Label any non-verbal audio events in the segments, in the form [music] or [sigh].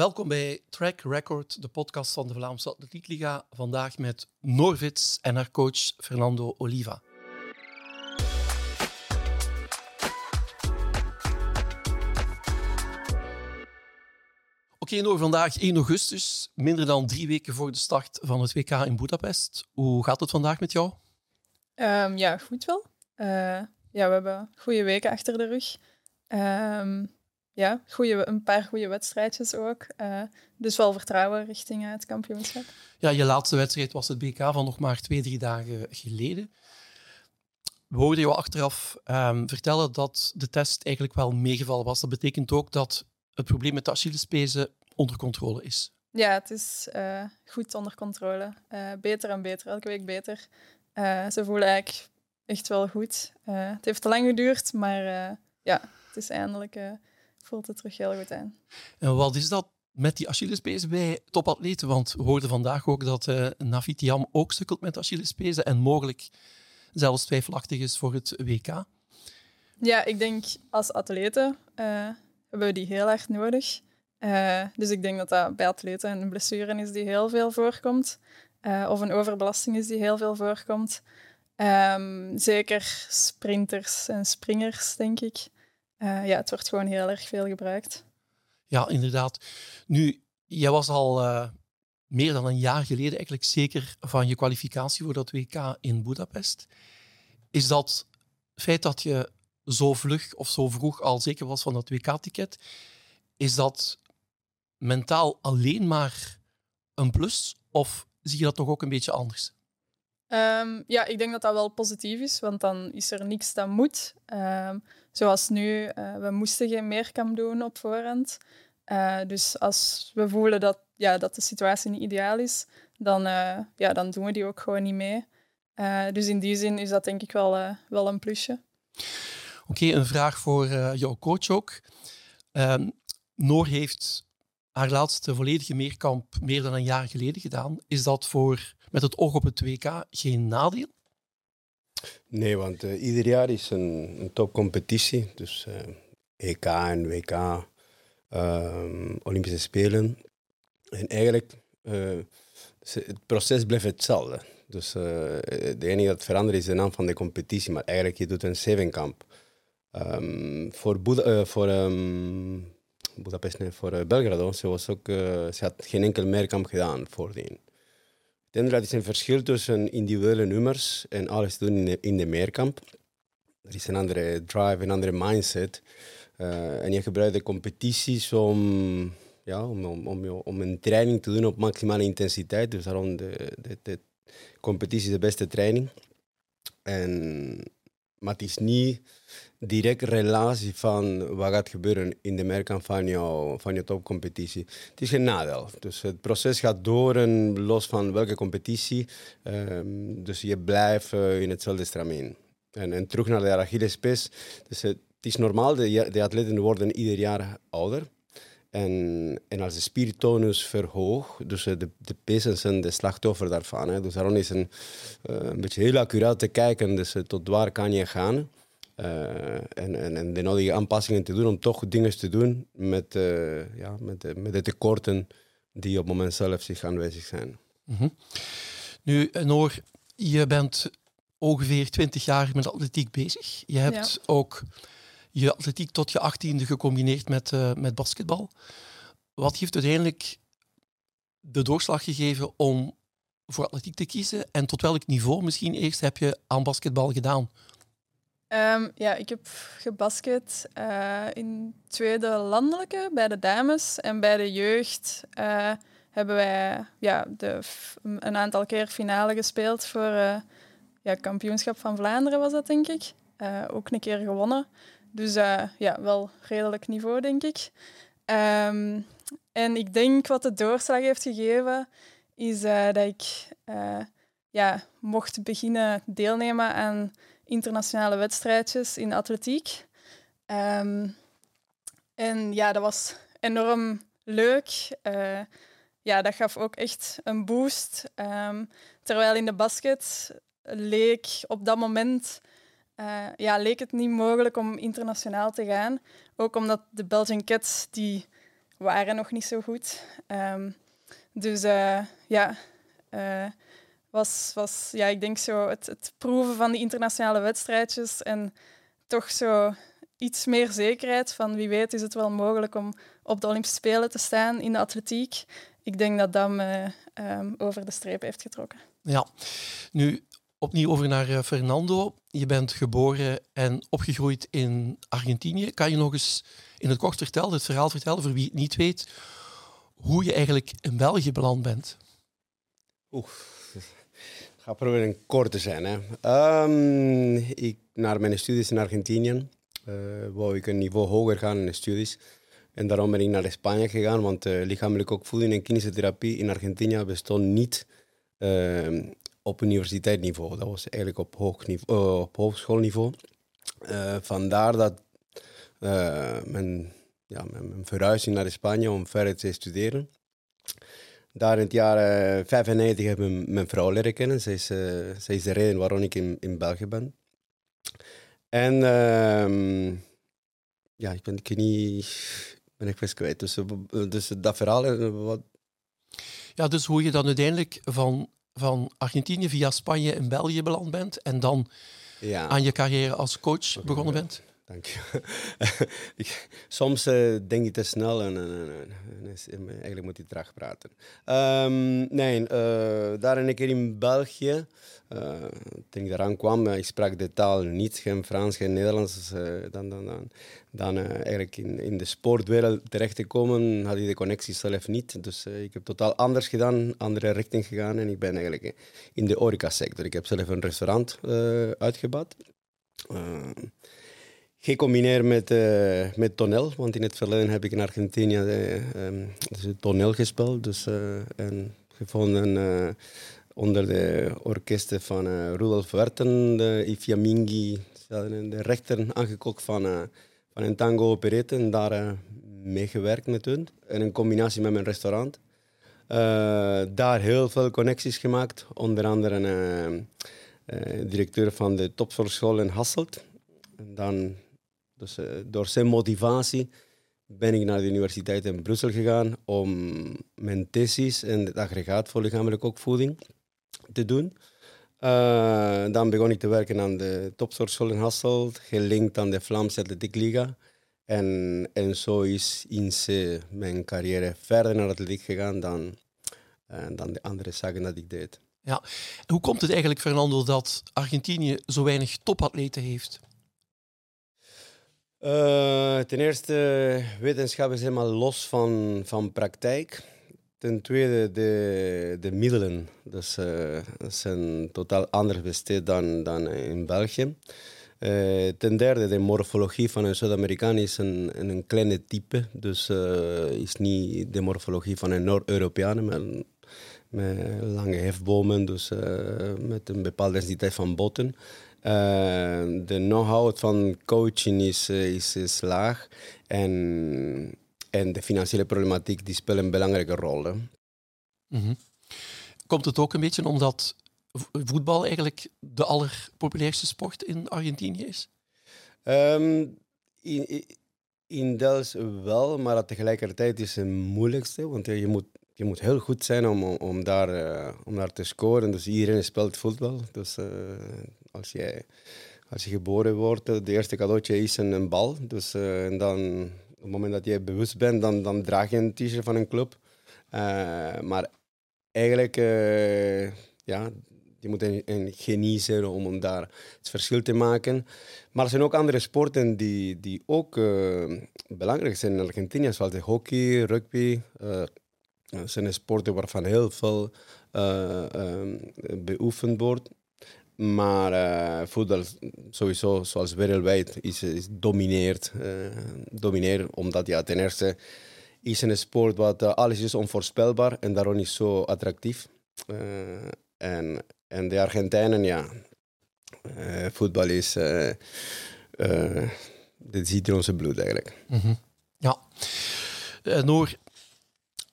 Welkom bij Track Record, de podcast van de Vlaamse Atletiekliga. Vandaag met Norvits en haar coach Fernando Oliva. Oké, Noor, vandaag 1 augustus, minder dan drie weken voor de start van het WK in Budapest. Hoe gaat het vandaag met jou? Ehm, ja, goed wel. Uh, ja, we hebben goede weken achter de rug. Ehm, ja, een paar goede wedstrijdjes ook. Uh, dus wel vertrouwen richting het kampioenschap. Ja, je laatste wedstrijd was het BK van nog maar twee, drie dagen geleden. We hoorden jou achteraf um, vertellen dat de test eigenlijk wel meegevallen was. Dat betekent ook dat het probleem met de Achillespezen onder controle is. Ja, het is uh, goed onder controle. Beter en beter, elke week beter. ze voelen eigenlijk echt wel goed. het heeft te lang geduurd, maar ja, het is eindelijk voelt het terug heel goed aan. En wat is dat met die Achillespezen bij topatleten? Want we hoorden vandaag ook dat uh, Navitiam ook sukkelt met Achillespezen en mogelijk zelfs twijfelachtig is voor het WK. Ja, ik denk als atleten uh, hebben we die heel erg nodig. Uh, dus ik denk dat dat bij atleten een blessure is die heel veel voorkomt. of een overbelasting is die heel veel voorkomt. Um, zeker sprinters en springers, denk ik. Uh, ja, het wordt gewoon heel erg veel gebruikt. Ja, inderdaad. Nu, jij was al uh, meer dan een jaar geleden eigenlijk zeker van je kwalificatie voor dat WK in Budapest. Is dat feit dat je zo vlug of zo vroeg al zeker was van dat WK-ticket, is dat mentaal alleen maar een plus? Of zie je dat toch ook een beetje anders? Um, ja, ik denk dat dat wel positief is, want dan is er niks dat moet. Um, zoals nu, uh, we moesten geen meerkamp doen op voorhand. Uh, dus als we voelen dat, ja, dat de situatie niet ideaal is, dan, uh, ja, dan doen we die ook gewoon niet mee. dus in die zin is dat denk ik wel, wel een plusje. Oké, een vraag voor jouw coach ook. Um, Noor heeft haar laatste volledige meerkamp meer dan een jaar geleden gedaan. Is dat voor met het oog op het WK geen nadeel? Nee, want uh, ieder jaar is een, een topcompetitie. Dus EK en WK, ehm, Olympische Spelen. En eigenlijk, uh, het proces blijft hetzelfde. Dus het enige dat verandert is de naam van de competitie. Maar eigenlijk, je doet een zevenkamp. Um, voor voor um, Budapest, nee, voor Belgrado, ze, was ook, ze had geen enkel meerkamp gedaan voordien. Ik is een verschil tussen individuele nummers en alles doen in de, in de meerkamp. Er is een andere drive, een andere mindset. Uh, en je gebruikt de competities om, ja, om, om, om, om, een training te doen op maximale intensiteit. Dus daarom de, de, de competitie de beste training. En, maar het is niet direct relatie van wat gaat gebeuren in de merken van jouw, van je topcompetitie. Het is geen nadeel. Dus het proces gaat door en los van welke competitie. Um, dus je blijft uh, in hetzelfde stramien. En, en terug naar de Achillespees. Dus het is normaal, de, de atleten worden ieder jaar ouder. En, en als de spiritonus verhoogt, dus de, de pezen zijn de slachtoffer daarvan. Hè. Dus daarom is een, uh, een beetje heel accuraat te kijken dus, tot waar kan je gaan. Uh, en, en, en, de nodige aanpassingen te doen om toch dingen te doen met, uh, ja, met, de, met de tekorten die op het moment zelf zich aanwezig zijn. Mm -hmm. Nu, Noor, je bent ongeveer 20 jaar met atletiek bezig. Je hebt ja. ook je atletiek tot je achttiende gecombineerd met, uh, met basketbal. Wat heeft uiteindelijk de doorslag gegeven om voor atletiek te kiezen? En tot welk niveau misschien eerst heb je aan basketbal gedaan? Um, ja, ik heb gebasket uh, in tweede landelijke bij de dames en bij de jeugd uh, hebben wij ja, de, een aantal keer finale gespeeld voor uh, ja, kampioenschap van Vlaanderen was dat denk ik. ook een keer gewonnen. Dus ja, wel redelijk niveau denk ik. Um, en ik denk wat de doorslag heeft gegeven is dat ik ja, mocht beginnen deelnemen aan internationale wedstrijdjes in atletiek. Um, en ja, dat was enorm leuk. Uh, ja, dat gaf ook echt een boost. Um, terwijl in de basket leek op dat moment uh, ja, leek het niet mogelijk om internationaal te gaan. Ook omdat de Belgian Cats die waren nog niet zo goed. Ehm, dus uh, ja, was, was ja, ik denk zo het, het proeven van die internationale wedstrijdjes en toch zo iets meer zekerheid van wie weet is het wel mogelijk om op de Olympische Spelen te staan in de atletiek. Ik denk dat dat me um, over de streep heeft getrokken. Ja, nu opnieuw over naar uh, Fernando. Je bent geboren en opgegroeid in Argentinië. Kan je nog eens in het kort vertellen, het verhaal vertellen, voor wie het niet weet, hoe je eigenlijk in België beland bent? Oeh, ga proberen kort te zijn. Hè. Um, ik, naar mijn studies in Argentinië uh, ik een niveau hoger gaan in de studies. En daarom ben ik naar Spanje gegaan, want uh, lichamelijke opvoeding en therapie in Argentinië bestond niet uh, op universiteitsniveau. Dat was eigenlijk op, hoog niveau, uh, op hogeschoolniveau. vandaar dat mijn, ja, mijn, verhuizing naar Spanje om verder te studeren. Daar in het jaar 1995 heb ik mijn, vrouw leren kennen. Zij is, zij is de reden waarom ik in, in België ben. En ehm, ja, ik ben ik niet ben ik best kwijt. Dus, dus dat verhaal. Eh, wat... Ja, dus hoe je dan uiteindelijk van, van Argentinië via Spanje in België beland bent en dan ja. aan je carrière als coach begonnen bent? Dank je. [laughs] soms uh, denk ik te snel en, eigenlijk moet ik traag praten. Um, nee, uh, daar een keer in België, uh, toen ik eraan kwam, ik sprak de taal niet, geen Frans, geen Nederlands. Dus, dan dan, dan, dan eigenlijk in, in de sportwereld terecht te komen, had ik de connectie zelf niet. Dus ik heb totaal anders gedaan, andere richting gegaan en ik ben eigenlijk in de horeca-sector. Ik heb zelf een restaurant uitgebouwd gecombineerd met, uh, met toneel. Want in het verleden heb ik in Argentinië uh, um, toneel gespeeld. Dus, uh, en gevonden onder de orkesten van Rudolf Werten, de Ifia Mingi, de rechter aangekocht van, van een tango operette. En daar meegewerkt met hun. En in combinatie met mijn restaurant. daar heel veel connecties gemaakt. Onder andere een directeur van de topsportschool in Hasselt. En dan dus uh, door zijn motivatie ben ik naar de universiteit in Brussel gegaan om mijn thesis en het aggregaat voor lichamelijke opvoeding te doen. Uh, dan begon ik te werken aan de topsportschool in Hasselt, gelinkt aan de Vlaamse Atletiek Liga. En, en zo is in C mijn carrière verder naar atletiek gegaan dan, uh, dan de andere zaken dat ik deed. Ja. Hoe komt het eigenlijk, Fernando, dat Argentinië zo weinig topatleten heeft? Uh, ten eerste, wetenschap is helemaal los van, van praktijk. Ten tweede, de, de middelen. Dus, uh, zijn totaal anders besteed dan, dan in België. Uh, ten derde, de morfologie van een Zuid-Amerikaan is een, een kleine type. Dus is niet de morfologie van een Noord-Europeaan, maar met lange hefbomen, dus met een bepaalde densiteit van botten. Eh, de know-how van coaching is, eh, is, is laag. En, en de financiële problematiek die speelt een belangrijke rol. Mhm. Komt het ook een beetje omdat voetbal eigenlijk de allerpopulairste sport in Argentinië is? Um, in, in Dels wel, maar tegelijkertijd is het moeilijkste. Want je moet, je moet heel goed zijn om, om, daar, uh, om daar te scoren. Dus iedereen speelt voetbal. Dus uh, als, jij, als je geboren wordt, het eerste cadeautje is een, bal. Dus uh, en dan, op het moment dat je bewust bent, dan, dan draag je een t-shirt van een club. Uh, maar eigenlijk, uh, ja, je moet een, een, genie zijn om, daar het verschil te maken. Maar er zijn ook andere sporten die, die ook belangrijk zijn in Argentinië, zoals de hockey, rugby. dat zijn sporten waarvan heel veel beoefend wordt. Maar uh, voetbal sowieso, zoals wereldwijd, is, is domineert, uh, domineert. Omdat ja, ten eerste is een sport wat uh, alles is onvoorspelbaar en daarom is zo attractief. en, en de Argentijnen, ja, voetbal is, dit zit in onze bloed eigenlijk. Mm. Ja. Noor,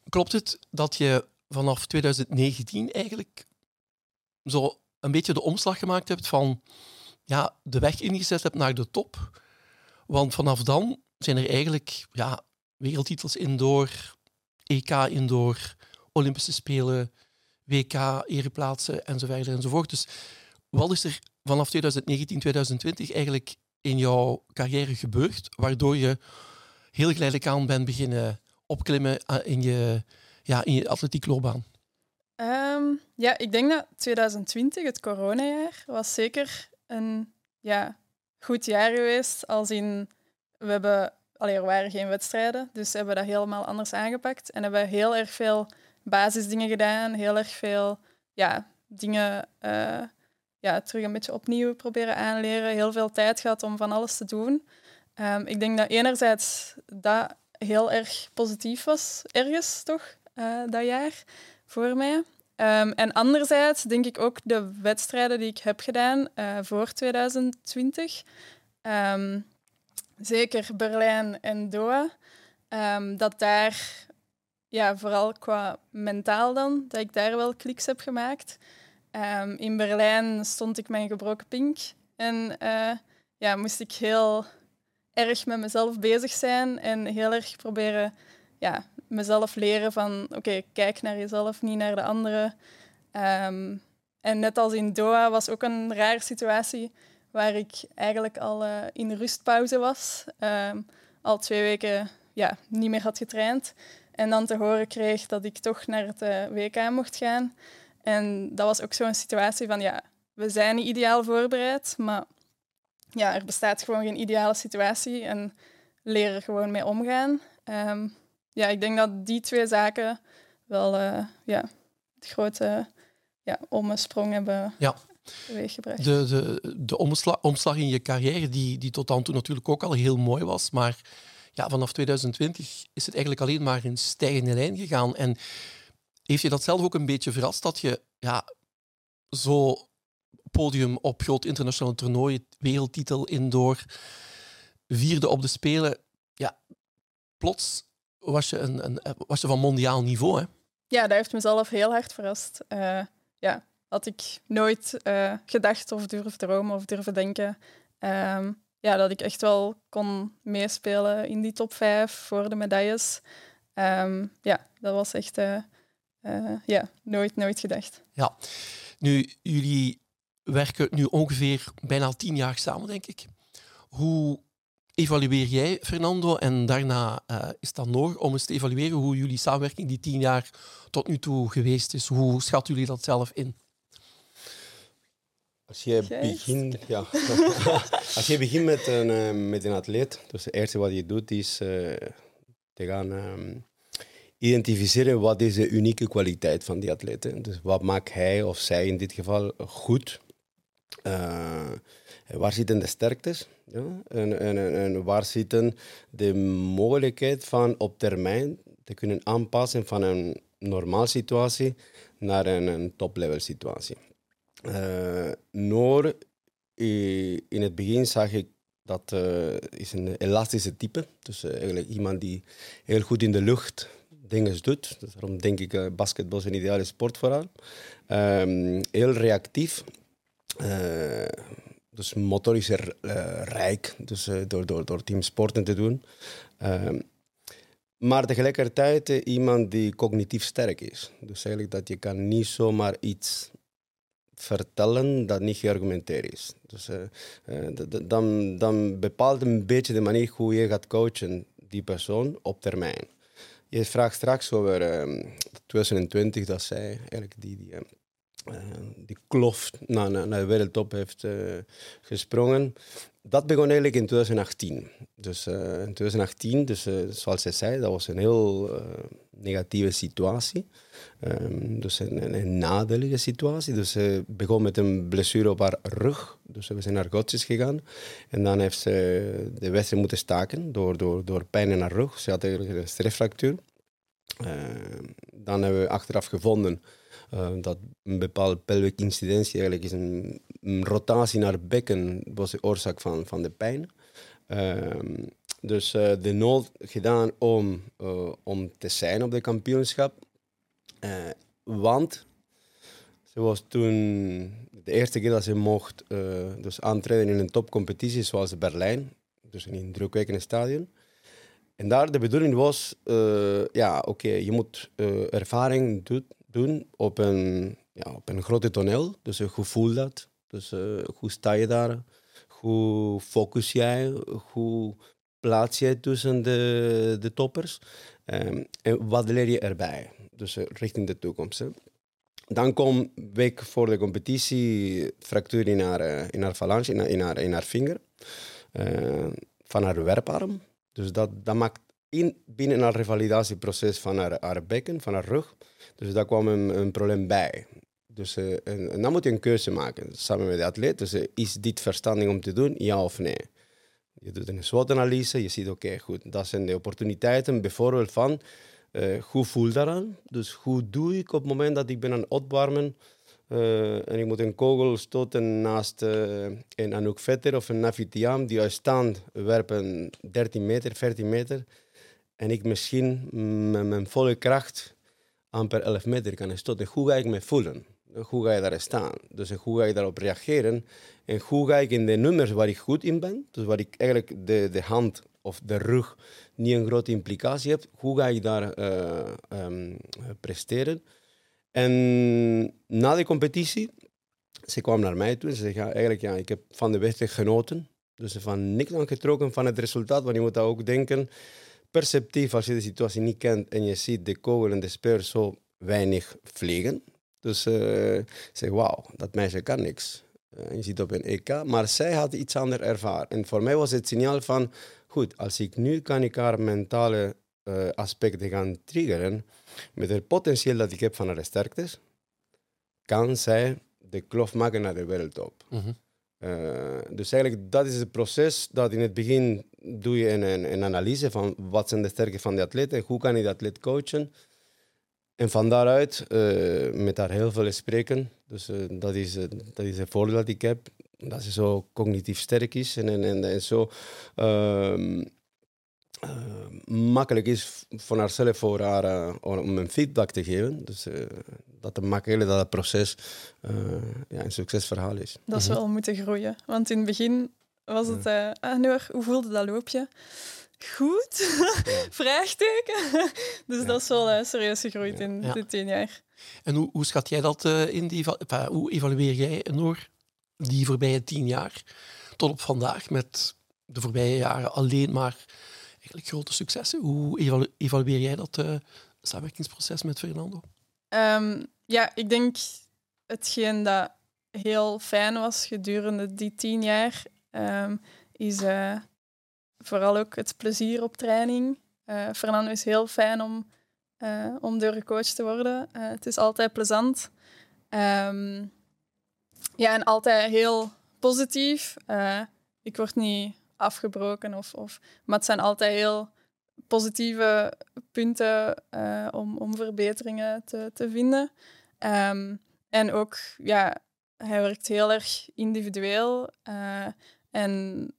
klopt het dat je vanaf 2019 eigenlijk zo een beetje de omslag gemaakt hebt van ja, de weg ingezet hebt naar de top. Want vanaf dan zijn er eigenlijk ja, wereldtitels indoor, EK indoor, Olympische Spelen, WK, ereplaatsen enzovoort enzovoort. Dus wat is er vanaf 2019, 2020 eigenlijk in jouw carrière gebeurd, waardoor je heel geleidelijk aan bent beginnen opklimmen eh, in je, ja, in je atletiekloopbaan? Um, ja, ik denk dat 2020, het coronajaar, was zeker een ja, goed jaar geweest. Als in, we hebben, allee, er waren geen wedstrijden, dus hebben we dat helemaal anders aangepakt. En hebben heel erg veel basisdingen gedaan, heel erg veel ja, dingen uh, ja, terug een beetje opnieuw proberen aanleren. Heel veel tijd gehad om van alles te doen. Um, ik denk dat enerzijds dat heel erg positief was, ergens toch, uh, dat jaar voor mij. Um, en anderzijds denk ik ook de wedstrijden die ik heb gedaan uh, voor 2020. Um, zeker Berlijn en Doha. dat daar, ja, vooral qua mentaal dan, dat ik daar wel kliks heb gemaakt. In Berlijn stond ik mijn gebroken pink en uh, ja, moest ik heel erg met mezelf bezig zijn en heel erg proberen ja, mezelf leren van oké, kijk naar jezelf, niet naar de anderen. Um, en net als in Doha was ook een rare situatie waar ik eigenlijk al uh, in rustpauze was. Um, al twee weken ja, niet meer had getraind. En dan te horen kreeg dat ik toch naar het uh, WK mocht gaan. En dat was ook zo'n situatie van, ja, we zijn niet ideaal voorbereid, maar ja, er bestaat gewoon geen ideale situatie en leren gewoon mee omgaan. Um, ja, ik denk dat die twee zaken wel uh, ja, de grote ja, omsprong hebben ja. teweeggebracht. De, de, de omslag, omslag in je carrière, die, die tot dan toe natuurlijk ook al heel mooi was, maar ja, vanaf 2020 is het eigenlijk alleen maar in stijgende lijn gegaan. En heeft je dat zelf ook een beetje verrast dat je ja, zo podium op groot internationaal toernooi, wereldtitel indoor, vierde op de Spelen, ja, plots was je, een, een, was je van mondiaal niveau, hè? Ja, dat heeft mezelf heel hard verrast. Uh, ja, had ik nooit uh, gedacht of durven dromen of durven denken. Um, ja, dat ik echt wel kon meespelen in die top 5 voor de medailles. Um, ja, dat was echt uh, ja, nooit, nooit gedacht. Ja, nu, jullie werken nu ongeveer bijna tien jaar samen, denk ik. Hoe evalueer jij, Fernando, en daarna uh, is dan nog om eens te evalueren hoe jullie samenwerking die tien jaar tot nu toe geweest is. Hoe schatten jullie dat zelf in? Als je begint, ja. [laughs] Als je begint met een, uh, met een atleet, dus het eerste wat je doet is uh, te gaan um, identificeren wat is de unieke kwaliteit van die atleet. Dus wat maakt hij of zij in dit geval goed? Uh, waar zitten de sterktes? Ja? En, en, waar zitten de mogelijkheid van op termijn te kunnen aanpassen van een normaal situatie naar een, een top-level situatie? Uh, Noor, in het begin zag ik dat uh, is een elastische type. Dus eigenlijk iemand die heel goed in de lucht dingen doet. Dus daarom denk ik uh, basketbal is een ideale sport vooral. Um, heel reactief. Dus motorisch uh, rijk, dus door, door, door teamsporten te doen. Um, maar tegelijkertijd iemand die cognitief sterk is. Dus eigenlijk dat je kan niet zomaar iets vertellen dat niet geargumenteerd is. Dus dan, dan bepaalt een beetje de manier hoe je gaat coachen die persoon op termijn. Je vraagt straks over uh, 2020, dat zij eigenlijk die, die, uh, die klof naar, naar de wereldtop heeft uh, gesprongen. Dat begon eigenlijk in 2018. Dus uh, in 2018, dus, zoals zij zei, dat was een heel negatieve situatie. Um, dus een, een, nadelige situatie. Dus ze begon met een blessure op haar rug. Dus we zijn naar Godsjes gegaan. En dan heeft ze de wedstrijd moeten staken door, door, door pijn in haar rug. Ze had eigenlijk een stressfractuur. Uh, dan hebben we achteraf gevonden uh, dat een bepaalde pelvic incidentie eigenlijk is een, rotatie naar het bekken was de oorzaak van, van de pijn. Uh, dus uh, de nood gedaan om, uh, om te zijn op de kampioenschap. Want ze was toen de eerste keer dat ze mocht dus aantreden in een topcompetitie zoals Berlijn. Dus in een stadion. En daar de bedoeling was, ja, oké, je moet ervaring do doen op een, ja, op een grote toneel. Dus hoe voel dat? Dus uh, hoe sta je daar? Hoe focus jij? Hoe plaats jij tussen de, de toppers? Um, en wat leer je erbij? Dus richting de toekomst. Dan komt week voor de competitie fractuur in haar, in haar phalange, in haar, in haar, in haar vinger. van haar werparm. Dus dat, dat maakt in, binnen haar revalidatieproces van haar, haar bekken, van haar rug. Dus daar kwam een, een probleem bij. Dus uh, en, dan moet je een keuze maken samen met de atleet. Dus uh, is dit verstandig om te doen, ja of nee? Je doet een SWOT-analyse, je ziet oké, goed, dat zijn de opportuniteiten bijvoorbeeld van uh, hoe voel dat aan? Dus hoe doe ik op het moment dat ik ben aan het opwarmen en ik moet een kogel stoten naast een Anouk Vetter of een Navitiam die uitstaand werpen 13 meter, 14 meter. En ik misschien met mijn volle kracht amper 11 meter kan stoten. Hoe ga ik me voelen? Hoe ga je daar staan? Dus hoe ga je daarop reageren? En hoe ga ik in de nummers waar ik goed in ben, dus waar ik eigenlijk de, de hand of de rug niet een grote implicatie heb, hoe ga ik daar presteren? En na de competitie, ze kwam naar mij toe en ze zei, eigenlijk ja, ik heb van de wedstrijd genoten. Dus van niks aan getrokken van het resultaat, want je moet dat ook denken. Perceptief, als je de situatie niet kent en je ziet de kogel en de speer zo weinig vliegen. Dus uh, zeg, wauw, dat meisje kan niks. Uh, je ziet op een EK, maar zij had iets anders ervaren. En voor mij was het signaal van, goed, als ik nu kan ik haar mentale uh, aspecten gaan triggeren, met het potentieel dat ik heb van haar sterktes, kan zij de kloof maken naar de wereldtop. Mm -hmm. uh, dus eigenlijk, dat is het proces dat in het begin doe je een, een, een analyse van wat zijn de sterkte van de atleet en hoe kan je de atleet coachen. En van daaruit uh, met haar heel veel spreken. Dus uh, dat, is, dat is het voordeel dat ik heb. Dat ze zo cognitief sterk is en, en, en, en zo ehm, uh, makkelijk is voor haarzelf voor haar, uh, om een feedback te geven. Dus uh, dat het makkelijk dat het proces ja, een succesverhaal is. Dat is wel moeten groeien. Want in het begin was het... Uh, ah, Noor, hoe voelde dat loopje? Goed? [laughs] Vraagteken? dus dat is wel serieus gegroeid in ja. de tien jaar. En hoe, hoe schat jij dat in die... hoe evalueer jij, Noor, die voorbije tien jaar tot op vandaag met de voorbije jaren alleen maar eigenlijk grote successen. Hoe evalu evalueer jij dat uh, samenwerkingsproces met Fernando? Um, ja, ik denk hetgeen dat heel fijn was gedurende die tien jaar, um, is uh, vooral ook het plezier op training. Uh, Fernando is heel fijn om, om door te worden. het is altijd plezant. Um, ja, en altijd heel positief. ik word niet afgebroken. Of, of, maar het zijn altijd heel positieve punten uh, om, om verbeteringen te, te vinden. Um, en ook, ja, hij werkt heel erg individueel. Uh, en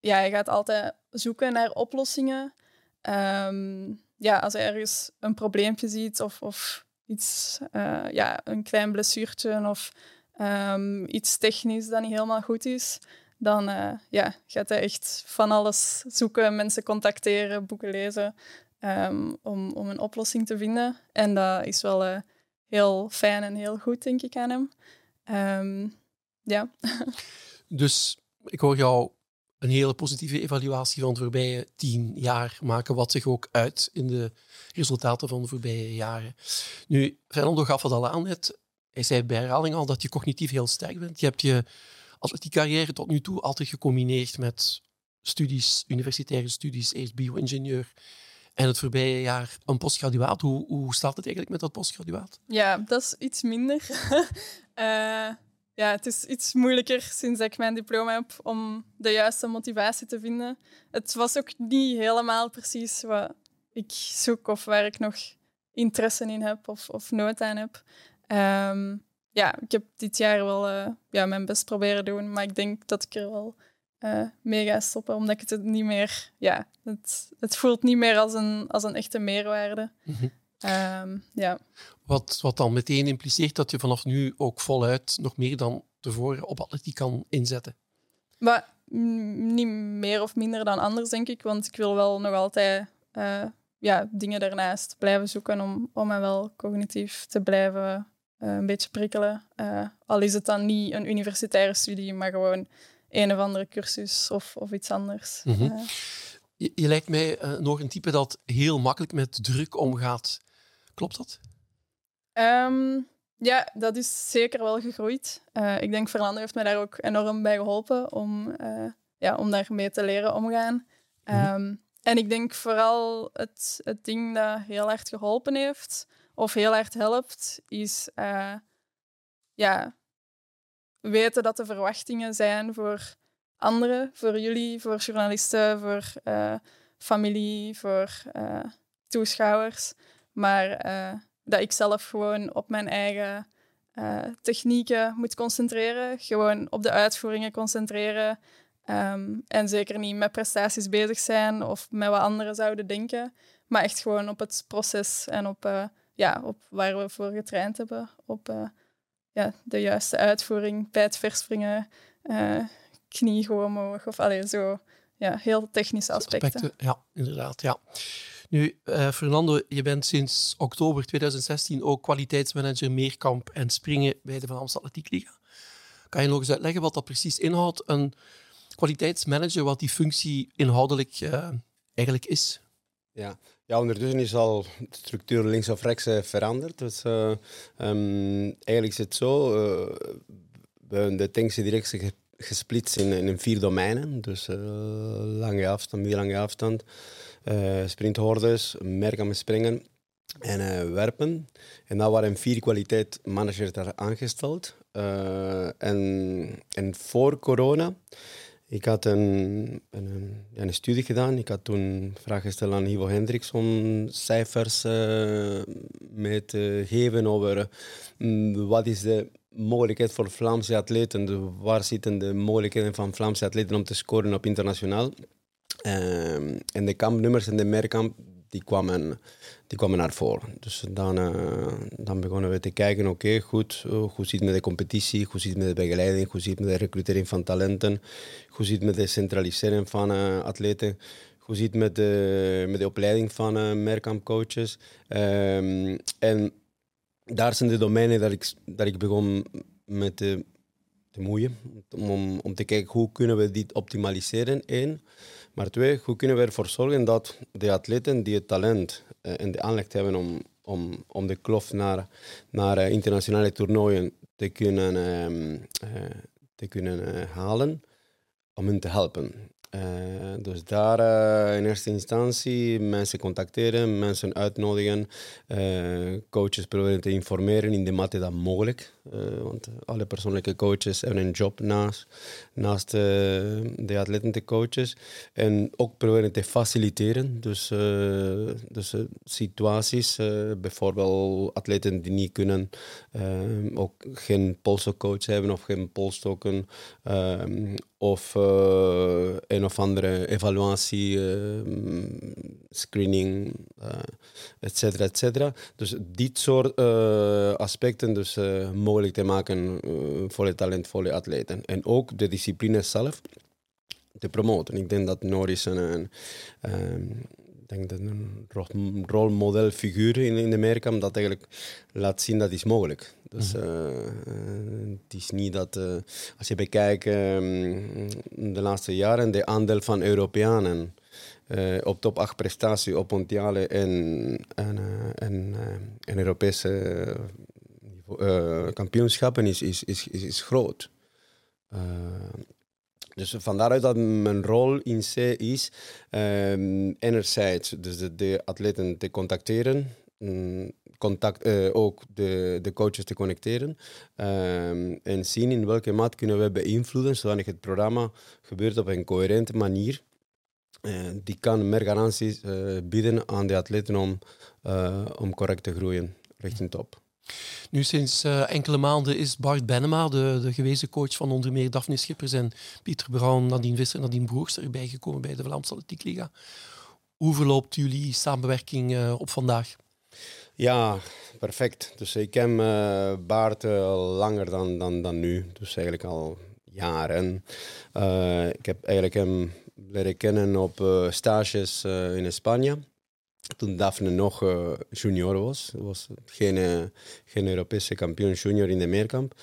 ja, hij gaat altijd zoeken naar oplossingen. Um, ja, als hij ergens een probleempje ziet of, of iets, uh, ja, een klein blessuurtje of um, iets technisch dat niet helemaal goed is, dan uh, ja, gaat hij echt van alles zoeken, mensen contacteren, boeken lezen, um, om, om een oplossing te vinden. En dat is wel uh, heel fijn en heel goed, denk ik, aan hem. Ja. [laughs] dus ik hoor jou een hele positieve evaluatie van de voorbije tien jaar maken, wat zich ook uit in de resultaten van de voorbije jaren. Nu, Fernando gaf het al aan. Hij zei bij herhaling al dat je cognitief heel sterk bent. Je hebt je die carrière tot nu toe altijd gecombineerd met studies, universitaire studies, eerst bio-ingenieur en het voorbije jaar een postgraduaat. Hoe, hoe staat het eigenlijk met dat postgraduaat? Ja, dat is iets minder. uh, [laughs] ja, het is iets moeilijker sinds ik mijn diploma heb om de juiste motivatie te vinden. Het was ook niet helemaal precies wat ik zoek of waar ik nog interesse in heb of, of nood aan heb. Um, ja, ik heb dit jaar wel uh, ja, mijn best proberen doen, maar ik denk dat ik er wel uh, mee ga stoppen, omdat ik het niet meer, ja, het, het voelt niet meer als een, als een echte meerwaarde. -hmm. Um, ja. wat, wat dan meteen impliceert dat je vanaf nu ook voluit nog meer dan tevoren op atletiek kan inzetten. Maar niet meer of minder dan anders, denk ik, want ik wil wel nog altijd eh, ja, dingen daarnaast blijven zoeken om, om mij wel cognitief te blijven eh, een beetje prikkelen. Eh, al is het dan niet een universitaire studie, maar gewoon een of andere cursus of, of iets anders. Mhm. Je, je lijkt mij nog een type dat heel makkelijk met druk omgaat. Klopt dat? Ehm, ja, dat is zeker wel gegroeid. Eh, ik denk Fernando heeft mij daar ook enorm bij geholpen om, uh, ja, om daarmee te leren omgaan. Um, en ik denk vooral het, het ding dat heel erg geholpen heeft, of heel erg helpt, is uh, ja, weten dat de verwachtingen zijn voor anderen, voor jullie, voor journalisten, voor familie, voor toeschouwers. Maar uh, dat ik zelf gewoon op mijn eigen technieken moet concentreren, gewoon op de uitvoeringen concentreren. Um, en zeker niet met prestaties bezig zijn of met wat anderen zouden denken, maar echt gewoon op het proces en op, ja, op waar we voor getraind hebben, op ja, de juiste uitvoering bij het verspringen, knie gewoon omhoog. Of alleen zo, ja, heel technische aspecten. aspecten. Ja, inderdaad. Ja. Nu, uh, Fernando, je bent sinds oktober 2016 ook kwaliteitsmanager meerkamp en springen bij de Van Amstel Atletiek. Kan je nog eens uitleggen wat dat precies inhoudt? Een kwaliteitsmanager, wat die functie inhoudelijk uh, eigenlijk is? Ja. ja, ondertussen is al de structuur links of rechts uh, veranderd. Dus um, eigenlijk is het zo, we de technische directie gesplitst in, in vier domeinen. Dus lange afstand, middellange afstand, uh, sprinthordes, merken met springen en uh, werpen. En daar waren vier kwaliteitsmanagers daar aangesteld. en, en voor corona, ik had een, een, een, studie gedaan. Ik had toen vragen gesteld aan Ivo Hendricks om cijfers mee te geven over wat is de mogelijkheid voor Vlaamse atleten. Waar zitten de mogelijkheden van Vlaamse atleten om te scoren op internationaal? Um, en de kampnummers en de meerkamp die kwamen, die kwamen naar voren. Dus dan, uh, dan begonnen we te kijken, oké, goed, uh, hoe zit het met de competitie, hoe zit het met de begeleiding, hoe zit het met de recrutering van talenten, hoe zit het met de centralisering van uh, atleten, hoe zit het met de, met de opleiding van meerkampcoaches. Um, en daar zijn de domeinen dat ik, dat ik begon met te, te moeien. Om, om te kijken hoe kunnen we dit optimaliseren, één. Maar twee, hoe kunnen we ervoor zorgen dat de atleten die het talent en de aanleg hebben om, om, om de kloof naar, naar uh, internationale toernooien te kunnen, uh, te kunnen halen, om hen te helpen. Uh, dus daar uh, in eerste instantie mensen contacteren, mensen uitnodigen, uh, coaches proberen te informeren in de mate dat mogelijk. want alle persoonlijke coaches hebben een job naast, naast de atleten te coaches. En ook proberen te faciliteren. Dus, dus situaties, bijvoorbeeld atleten die niet kunnen, ook geen polscoach hebben of geen polstokken of of andere evaluatie, uh, screening, uh, et cetera, et cetera. Dus dit soort aspecten dus, mogelijk te maken voor de talentvolle atleten. En ook de discipline zelf te promoten. Ik denk dat Norris een, een, een denk dat een rolmodelfiguur in, in de meerkamp dat eigenlijk laat zien dat is mogelijk. Dus uh, het is niet dat, uh, als je bekijkt uh, de laatste jaren, de aandeel van Europeanen op top 8 prestatie op mondiale en, en, en, en Europese kampioenschappen is, is, is, is, is groot. Dus vandaaruit dat mijn rol in C is um, enerzijds dus de, atleten te contacteren, um, contact, uh, ook de, de coaches te connecteren um, en zien in welke maat kunnen we beïnvloeden zodat het programma gebeurt op een coherente manier. Uh, die kan meer garanties uh, bieden aan de atleten om, om correct te groeien richting top. Nu, sinds uh, enkele maanden is Bart Benema, de, de gewezen coach van onder meer Daphne Schippers en Pieter Brouwen, Nadine Visser en Nadine Broers erbij gekomen bij de Vlaamse Atletiek Liga. Hoe verloopt jullie samenwerking uh, op vandaag? Ja, perfect. Dus ik ken uh, Bart langer dan, dan, dan nu, dus eigenlijk al jaren. ik heb eigenlijk hem leren kennen op stages in Spanje. Toen Daphne nog uh, junior was. was geen, uh, geen Europese kampioen junior in de meerkamp.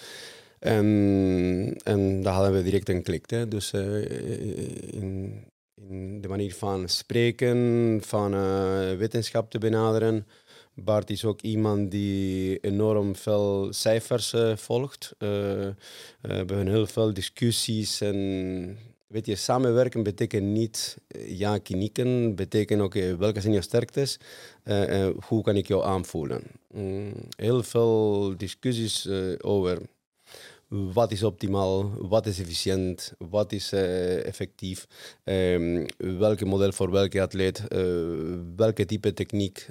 En, en daar hadden we direct een klik. Hè. Dus uh, in, in, de manier van spreken, van wetenschap te benaderen. Bart is ook iemand die enorm veel cijfers volgt. we hebben heel veel discussies en Weet je, samenwerken betekent niet eh, ja knikken, betekent ook okay, welke zijn je sterktes, uh, uh, hoe kan ik jou aanvoelen. Mm, heel veel discussies over wat is optimaal, wat is efficiënt, wat is effectief, um, welke model voor welke atleet, welke type techniek,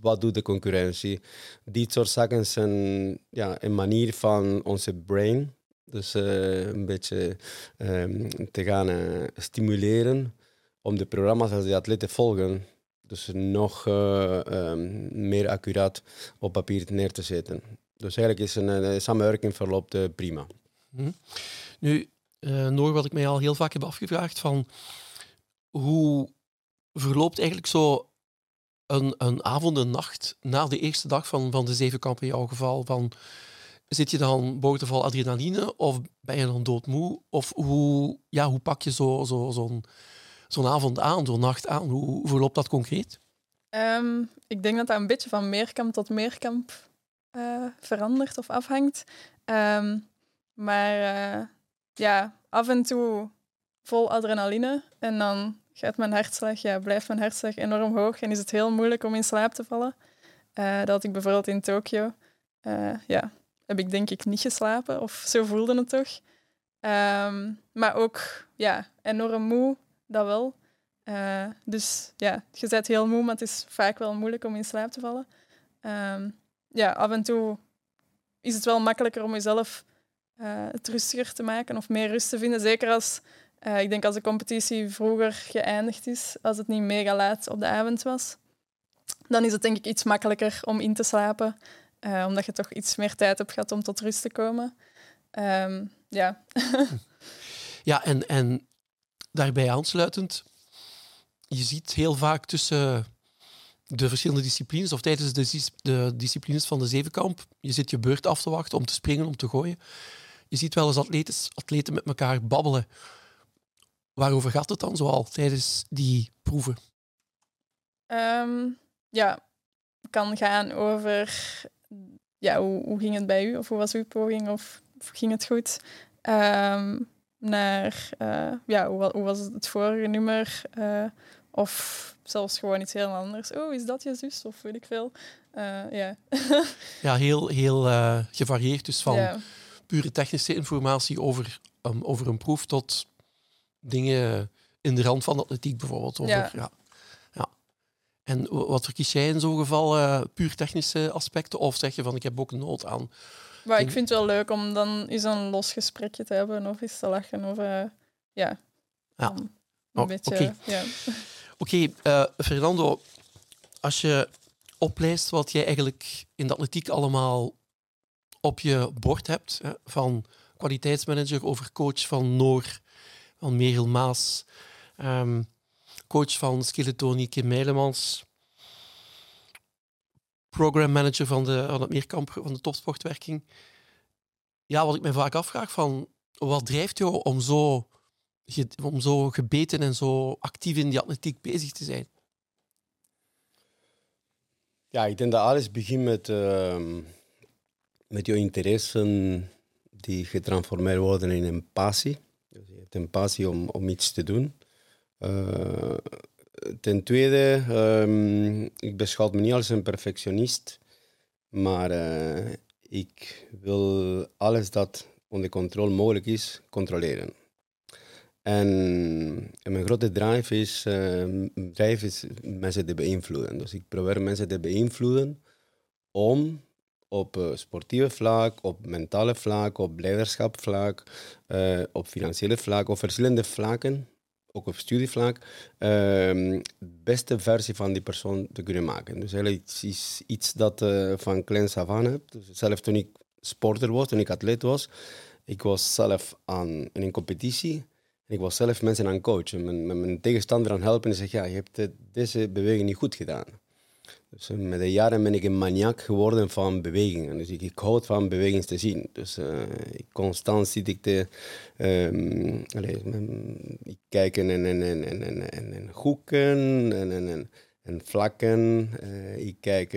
wat doet de concurrentie. Dit soort zaken zijn ja, een manier van onze brain dus uh, een beetje um, te gaan uh, stimuleren om de programma's als de atleten volgen, dus nog uh, um, meer accuraat op papier neer te zetten. Dus eigenlijk is een, samenwerking verloopt prima. Mm. Nu, Noor, wat ik mij al heel vaak heb afgevraagd, van hoe verloopt eigenlijk zo een, een avond en nacht na de eerste dag van, van de zevenkamp in jouw geval? Van, Zit je dan bovenal adrenaline of ben je dan doodmoe? Of hoe, ja, hoe pak je zo'n zo, zo'n zo'n avond aan, zo'n nacht aan? Hoe, verloopt dat concreet? Um, ik denk dat dat een beetje van meerkamp tot meerkamp uh, verandert of afhangt. Um, maar uh, ja, af en toe vol adrenaline en dan gaat mijn hartslag, ja, blijft mijn hartslag enorm hoog en is het heel moeilijk om in slaap te vallen. Uh, dat ik bijvoorbeeld in Tokio. ja, heb ik denk ik niet geslapen, of zo voelde het toch. Um, maar ook ja, enorm moe, dat wel. Uh, dus ja, je bent heel moe, maar het is vaak wel moeilijk om in slaap te vallen. Um, ja, af en toe is het wel makkelijker om jezelf uh, het rustiger te maken of meer rust te vinden. Zeker als, uh, ik denk als de competitie vroeger geëindigd is, als het niet mega laat op de avond was. Dan is het denk ik iets makkelijker om in te slapen. Uh, omdat je toch iets meer tijd hebt gehad om tot rust te komen. Um, ja. [laughs] ja, en, en daarbij aansluitend, je ziet heel vaak tussen de verschillende disciplines, of tijdens de, de disciplines van de zevenkamp, je zit je beurt af te wachten om te springen, om te gooien. Je ziet wel eens atleten, atleten met elkaar babbelen. Waarover gaat het dan zoal tijdens die proeven? Um, ja, kan gaan over ja, hoe, hoe, ging het bij u? Of hoe was uw poging? Of, ging het goed? Um, naar, uh, ja, hoe, hoe, was het vorige nummer? Uh, of zelfs gewoon iets heel anders. Oh, is dat je zus? Of weet ik veel. Uh, ja. [laughs] ja, heel, heel gevarieerd. Dus van pure technische informatie over, um, over een proef tot dingen in de rand van de atletiek bijvoorbeeld. Over, ja. ja. En wat verkies jij in zo'n geval? Uh, puur technische aspecten? Of zeg je van ik heb ook nood aan? Maar ik vind het wel leuk om dan eens een los gesprekje te hebben of eens te lachen. Of, uh, ja. ja. een oh, beetje. Oké, ja. okay, uh, Fernando, als je oplijst wat jij eigenlijk in de atletiek allemaal op je bord hebt, hè, van kwaliteitsmanager over coach van Noor, van Merel Maas. Um, coach van Skeletoni, Kim Meilemans. Program manager van, de, van het meerkamp van de topsportwerking. Ja, wat ik me vaak afvraag van, wat drijft jou om zo, om zo gebeten en zo actief in die atletiek bezig te zijn? Ja, ik denk dat alles begint met, uh, met je interesse die getransformeerd worden in een passie. Dus je hebt een passie om, om iets te doen. Uh, ten tweede, um, ik beschouw me niet als een perfectionist, maar uh, ik wil alles dat onder controle mogelijk is, controleren. En, mijn grote drive is, uh, drive is mensen te beïnvloeden. Dus ik probeer mensen te beïnvloeden om op uh, sportieve vlak, op mentale vlak, op leiderschapvlak, uh, op financiële vlak, op verschillende vlakken ook op studievlak, de beste versie van die persoon te kunnen maken. Dus eigenlijk is iets dat uh, van kleins af aan heb. Dus zelf toen ik sporter was, toen ik atleet was, ik was zelf aan, een competitie En ik was zelf mensen aan coachen, met mijn tegenstander aan helpen en zeg ja, je hebt eh, deze beweging niet goed gedaan. Dus eh, met de jaren ben ik een maniak geworden van bewegingen. Dus ik, ik houd van bewegingen te zien. Dus uh, constant zit ik te... Um, allez, ik kijk in, in, in, in, in, in hoeken en, en, en vlakken. Uh, ik kijk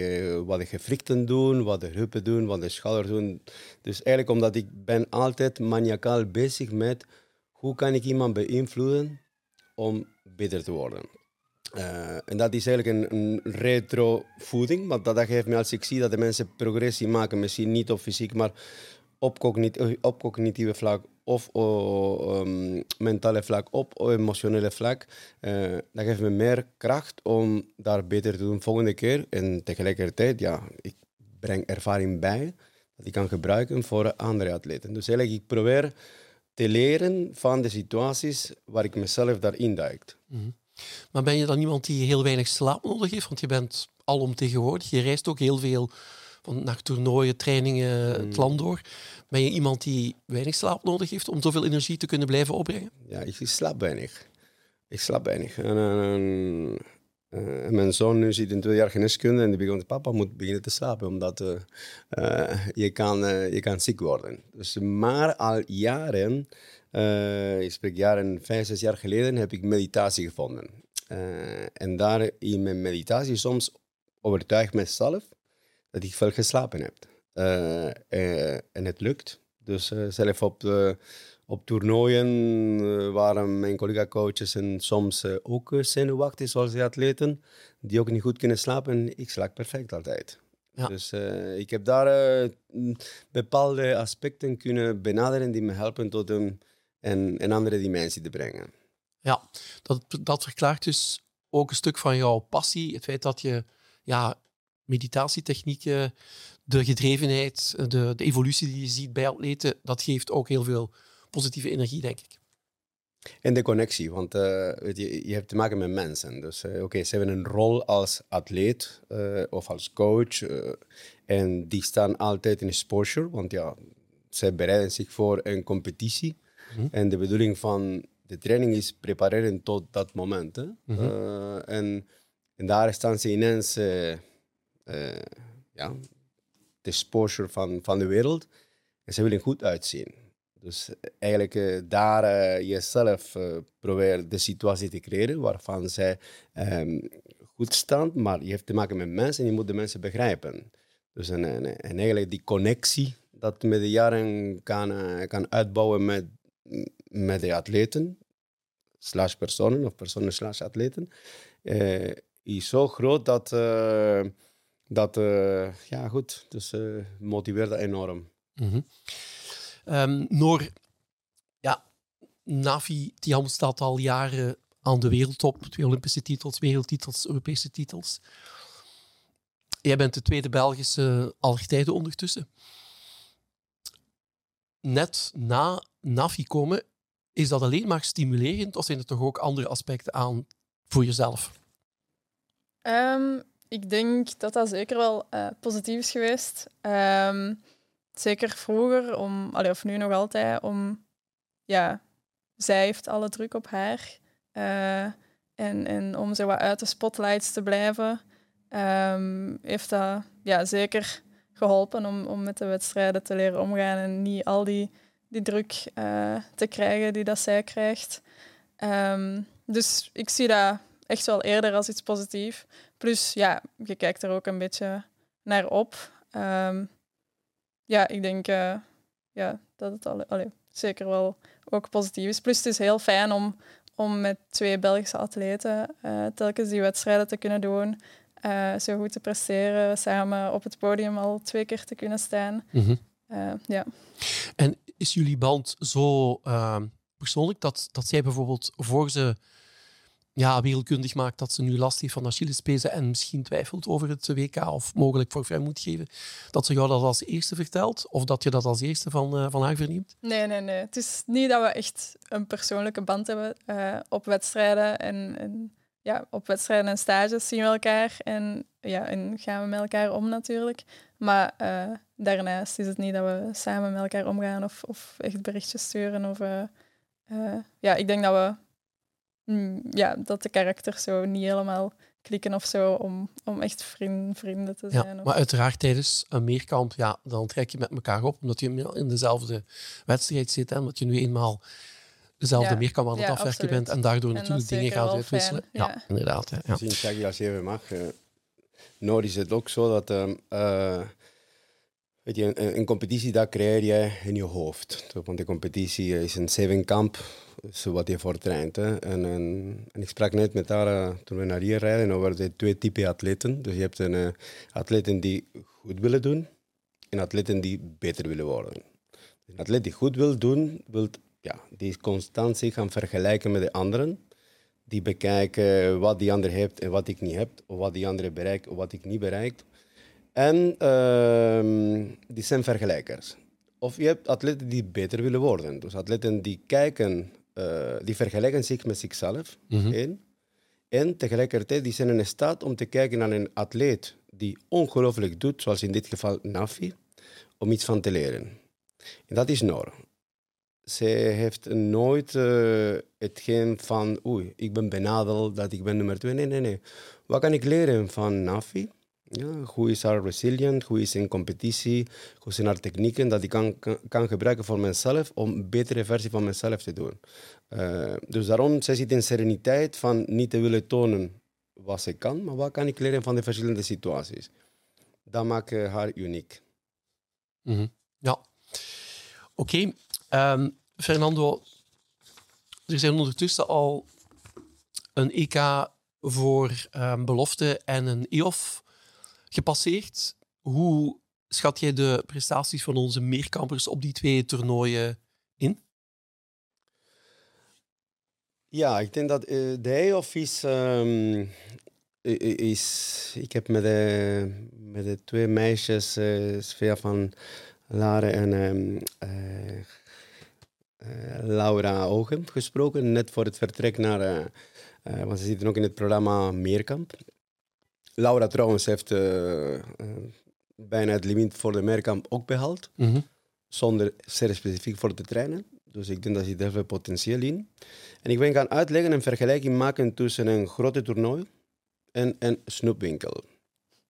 wat de gewrichten doen, wat de heupen doen, wat de schouders doen. Dus eigenlijk omdat ik ben altijd maniacaal bezig met hoe kan ik iemand beïnvloeden om beter te worden. Uh, en dat is eigenlijk een, retro voeding, want dat, dat geeft me als ik zie dat de mensen progressie maken, misschien niet op fysiek, maar op, cognitieve, op cognitieve vlak of uh, um, mentale vlak, op emotionele vlak, uh, dat geeft me meer kracht om daar beter te doen volgende keer. En tegelijkertijd, ja, ik breng ervaring bij dat ik kan gebruiken voor andere atleten. Dus eigenlijk, ik probeer te leren van de situaties waar ik mezelf daarin duik. Mm -hmm. Maar ben je dan iemand die heel weinig slaap nodig heeft? Want je bent alomtegenwoordig. Je reist ook heel veel van naar toernooien, trainingen, het Mm. land door. Ben je iemand die weinig slaap nodig heeft om zoveel energie te kunnen blijven opbrengen? Ja, ik slaap weinig. Ik slaap weinig. En, en, uh, mijn zoon nu zit in twee jaar geneeskunde en die begint, papa moet beginnen te slapen, omdat uh, uh, je, kan, je kan ziek worden. Dus, maar al jaren, ik spreek jaren, vijf, zes jaar geleden, heb ik meditatie gevonden. en daar in mijn meditatie soms overtuig ik mezelf dat ik veel geslapen heb. en het lukt. Dus zelf op de op toernooien waren mijn collega-coaches en soms ook zenuwachtig, zoals de atleten, die ook niet goed kunnen slapen. Ik slaap perfect altijd. Ja. Dus ik heb daar bepaalde aspecten kunnen benaderen die me helpen tot een, een, een andere dimensie te brengen. Ja, dat, dat verklaart dus ook een stuk van jouw passie. Het feit dat je ja, meditatietechnieken, de gedrevenheid, de, de evolutie die je ziet bij atleten, dat geeft ook heel veel positieve energie, denk ik. En de connectie, want uh, weet je, je hebt te maken met mensen. Dus uh, oké, okay, ze hebben een rol als atleet uh, of als coach. en die staan altijd in een sportshow, want ja, ze bereiden zich voor een competitie. -hmm. En de bedoeling van de training is prepareren tot dat moment. Hè? Mm -hmm. en, en, daar staan ze ineens ja, de sportshow van, van de wereld. En ze willen goed uitzien. Dus eigenlijk uh, daar uh, jezelf uh, probeert de situatie te creëren waarvan zij um, goed staan, maar je hebt te maken met mensen en je moet de mensen begrijpen. Dus en, en, en eigenlijk die connectie dat met de jaren kan, kan uitbouwen met, met de atleten, slash personen of personen slash atleten, is zo groot dat, dat ja goed, dus motiveert dat enorm. Mm Noor, ja, Navi Tiam staat al jaren aan de wereldtop. Twee Olympische titels, wereldtitels, Europese titels. Jij bent de tweede Belgische aller tijden ondertussen. Net na Navi komen, is dat alleen maar stimulerend of zijn er toch ook andere aspecten aan voor jezelf? Um, ik denk dat dat zeker wel uh, positief is geweest. Um, zeker vroeger, om, of nu nog altijd, om, ja, zij heeft alle druk op haar. Uh, en, en om zo wat uit de spotlights te blijven, um, heeft dat ja, zeker geholpen om, om met de wedstrijden te leren omgaan en niet al die, die druk uh, te krijgen die dat zij krijgt. Um, dus ik zie dat echt wel eerder als iets positiefs. Plus, ja, je kijkt er ook een beetje naar op. Um, ja, ik denk uh, ja, dat het alle, allee, zeker wel ook positief is. Plus het is heel fijn om, om met twee Belgische atleten uh, telkens die wedstrijden te kunnen doen. Uh, zo goed te presteren, samen op het podium al twee keer te kunnen staan. Mm -hmm. ja. En is jullie band zo persoonlijk dat, dat zij bijvoorbeeld voor ze ja, wereldkundig maakt dat ze nu last heeft van Achillespezen en misschien twijfelt over het WK of mogelijk voor moet geven, dat ze jou dat als eerste vertelt of dat je dat als eerste van, uh, van haar verneemt? Nee, nee, nee. Het is niet dat we echt een persoonlijke band hebben uh, op wedstrijden en, en, ja, op wedstrijden en stages zien we elkaar en, ja, en gaan we met elkaar om natuurlijk. Maar uh, daarnaast is het niet dat we samen met elkaar omgaan of, of echt berichtjes sturen of eh, ja, ik denk dat we mm, ja, dat de karakters zo niet helemaal klikken of zo om, om echt vriend, vrienden te zijn. Ja, of- maar uiteraard tijdens een meerkamp, ja, dan trek je met elkaar op, omdat je in dezelfde wedstrijd zit en omdat je nu eenmaal dezelfde Ja, meerkamp aan het ja, afwerken absoluut. bent en daardoor En natuurlijk dingen gaat uitwisselen. fijn, Ja, ja. inderdaad. Hè, ja. Misschien zeg je als je even mag. eh nou is het ook zo dat ehm, eh, weet je, een, competitie dat creëer je in je hoofd. Want de competitie is een zevenkamp, zo wat je voor traint. En, en, ik sprak net met haar eh, toen we naar hier rijden over de twee typen atleten. Dus je hebt een eh, atleten die goed willen doen en atleten die beter willen worden. Een atleet die goed wil doen, wil, ja, die is constant zich gaan vergelijken met de anderen die bekijken wat die ander heeft en wat ik niet heb, of wat die andere bereikt of wat ik niet bereik. En ehm, die zijn vergelijkers. Of je hebt atleten die beter willen worden. Dus atleten die kijken, eh, die vergelijken zich met zichzelf. Één. En tegelijkertijd die zijn in staat om te kijken naar een atleet die ongelooflijk doet, zoals in dit geval Nafi, om iets van te leren. En dat is Noor. Ze heeft nooit eh, hetgeen van, oei, ik ben benadeld, dat ik ben nummer twee. Nee, nee, nee. Wat kan ik leren van Nafi? Ja, hoe is haar resilient? Hoe is in competitie? Hoe zijn haar technieken dat ik kan, kan, kan gebruiken voor mezelf om een betere versie van mezelf te doen? Eh, dus daarom, zij zit in sereniteit van niet te willen tonen wat ze kan, maar wat kan ik leren van de verschillende situaties? Dat maakt eh, haar uniek. Mhm. Ja. Oké. Ehm, Fernando, er zijn ondertussen al een EK voor ehm, belofte en een EOF gepasseerd. Hoe schat jij de prestaties van onze meerkampers op die twee toernooien in? Ja, ik denk dat eh, de EOF is, ehm, is... Ik heb met de, met de twee meisjes, eh Svea van Laren en ehm, eh, Laura Ogen, gesproken. Net voor het vertrek naar... want ze zitten ook in het programma Meerkamp. Laura trouwens heeft eh, eh, bijna het limiet voor de Meerkamp ook behaald zonder zeer specifiek voor te trainen. Dus ik denk dat zit heel veel potentieel in. En ik ben gaan uitleggen en een vergelijking maken tussen een grote toernooi en een snoepwinkel.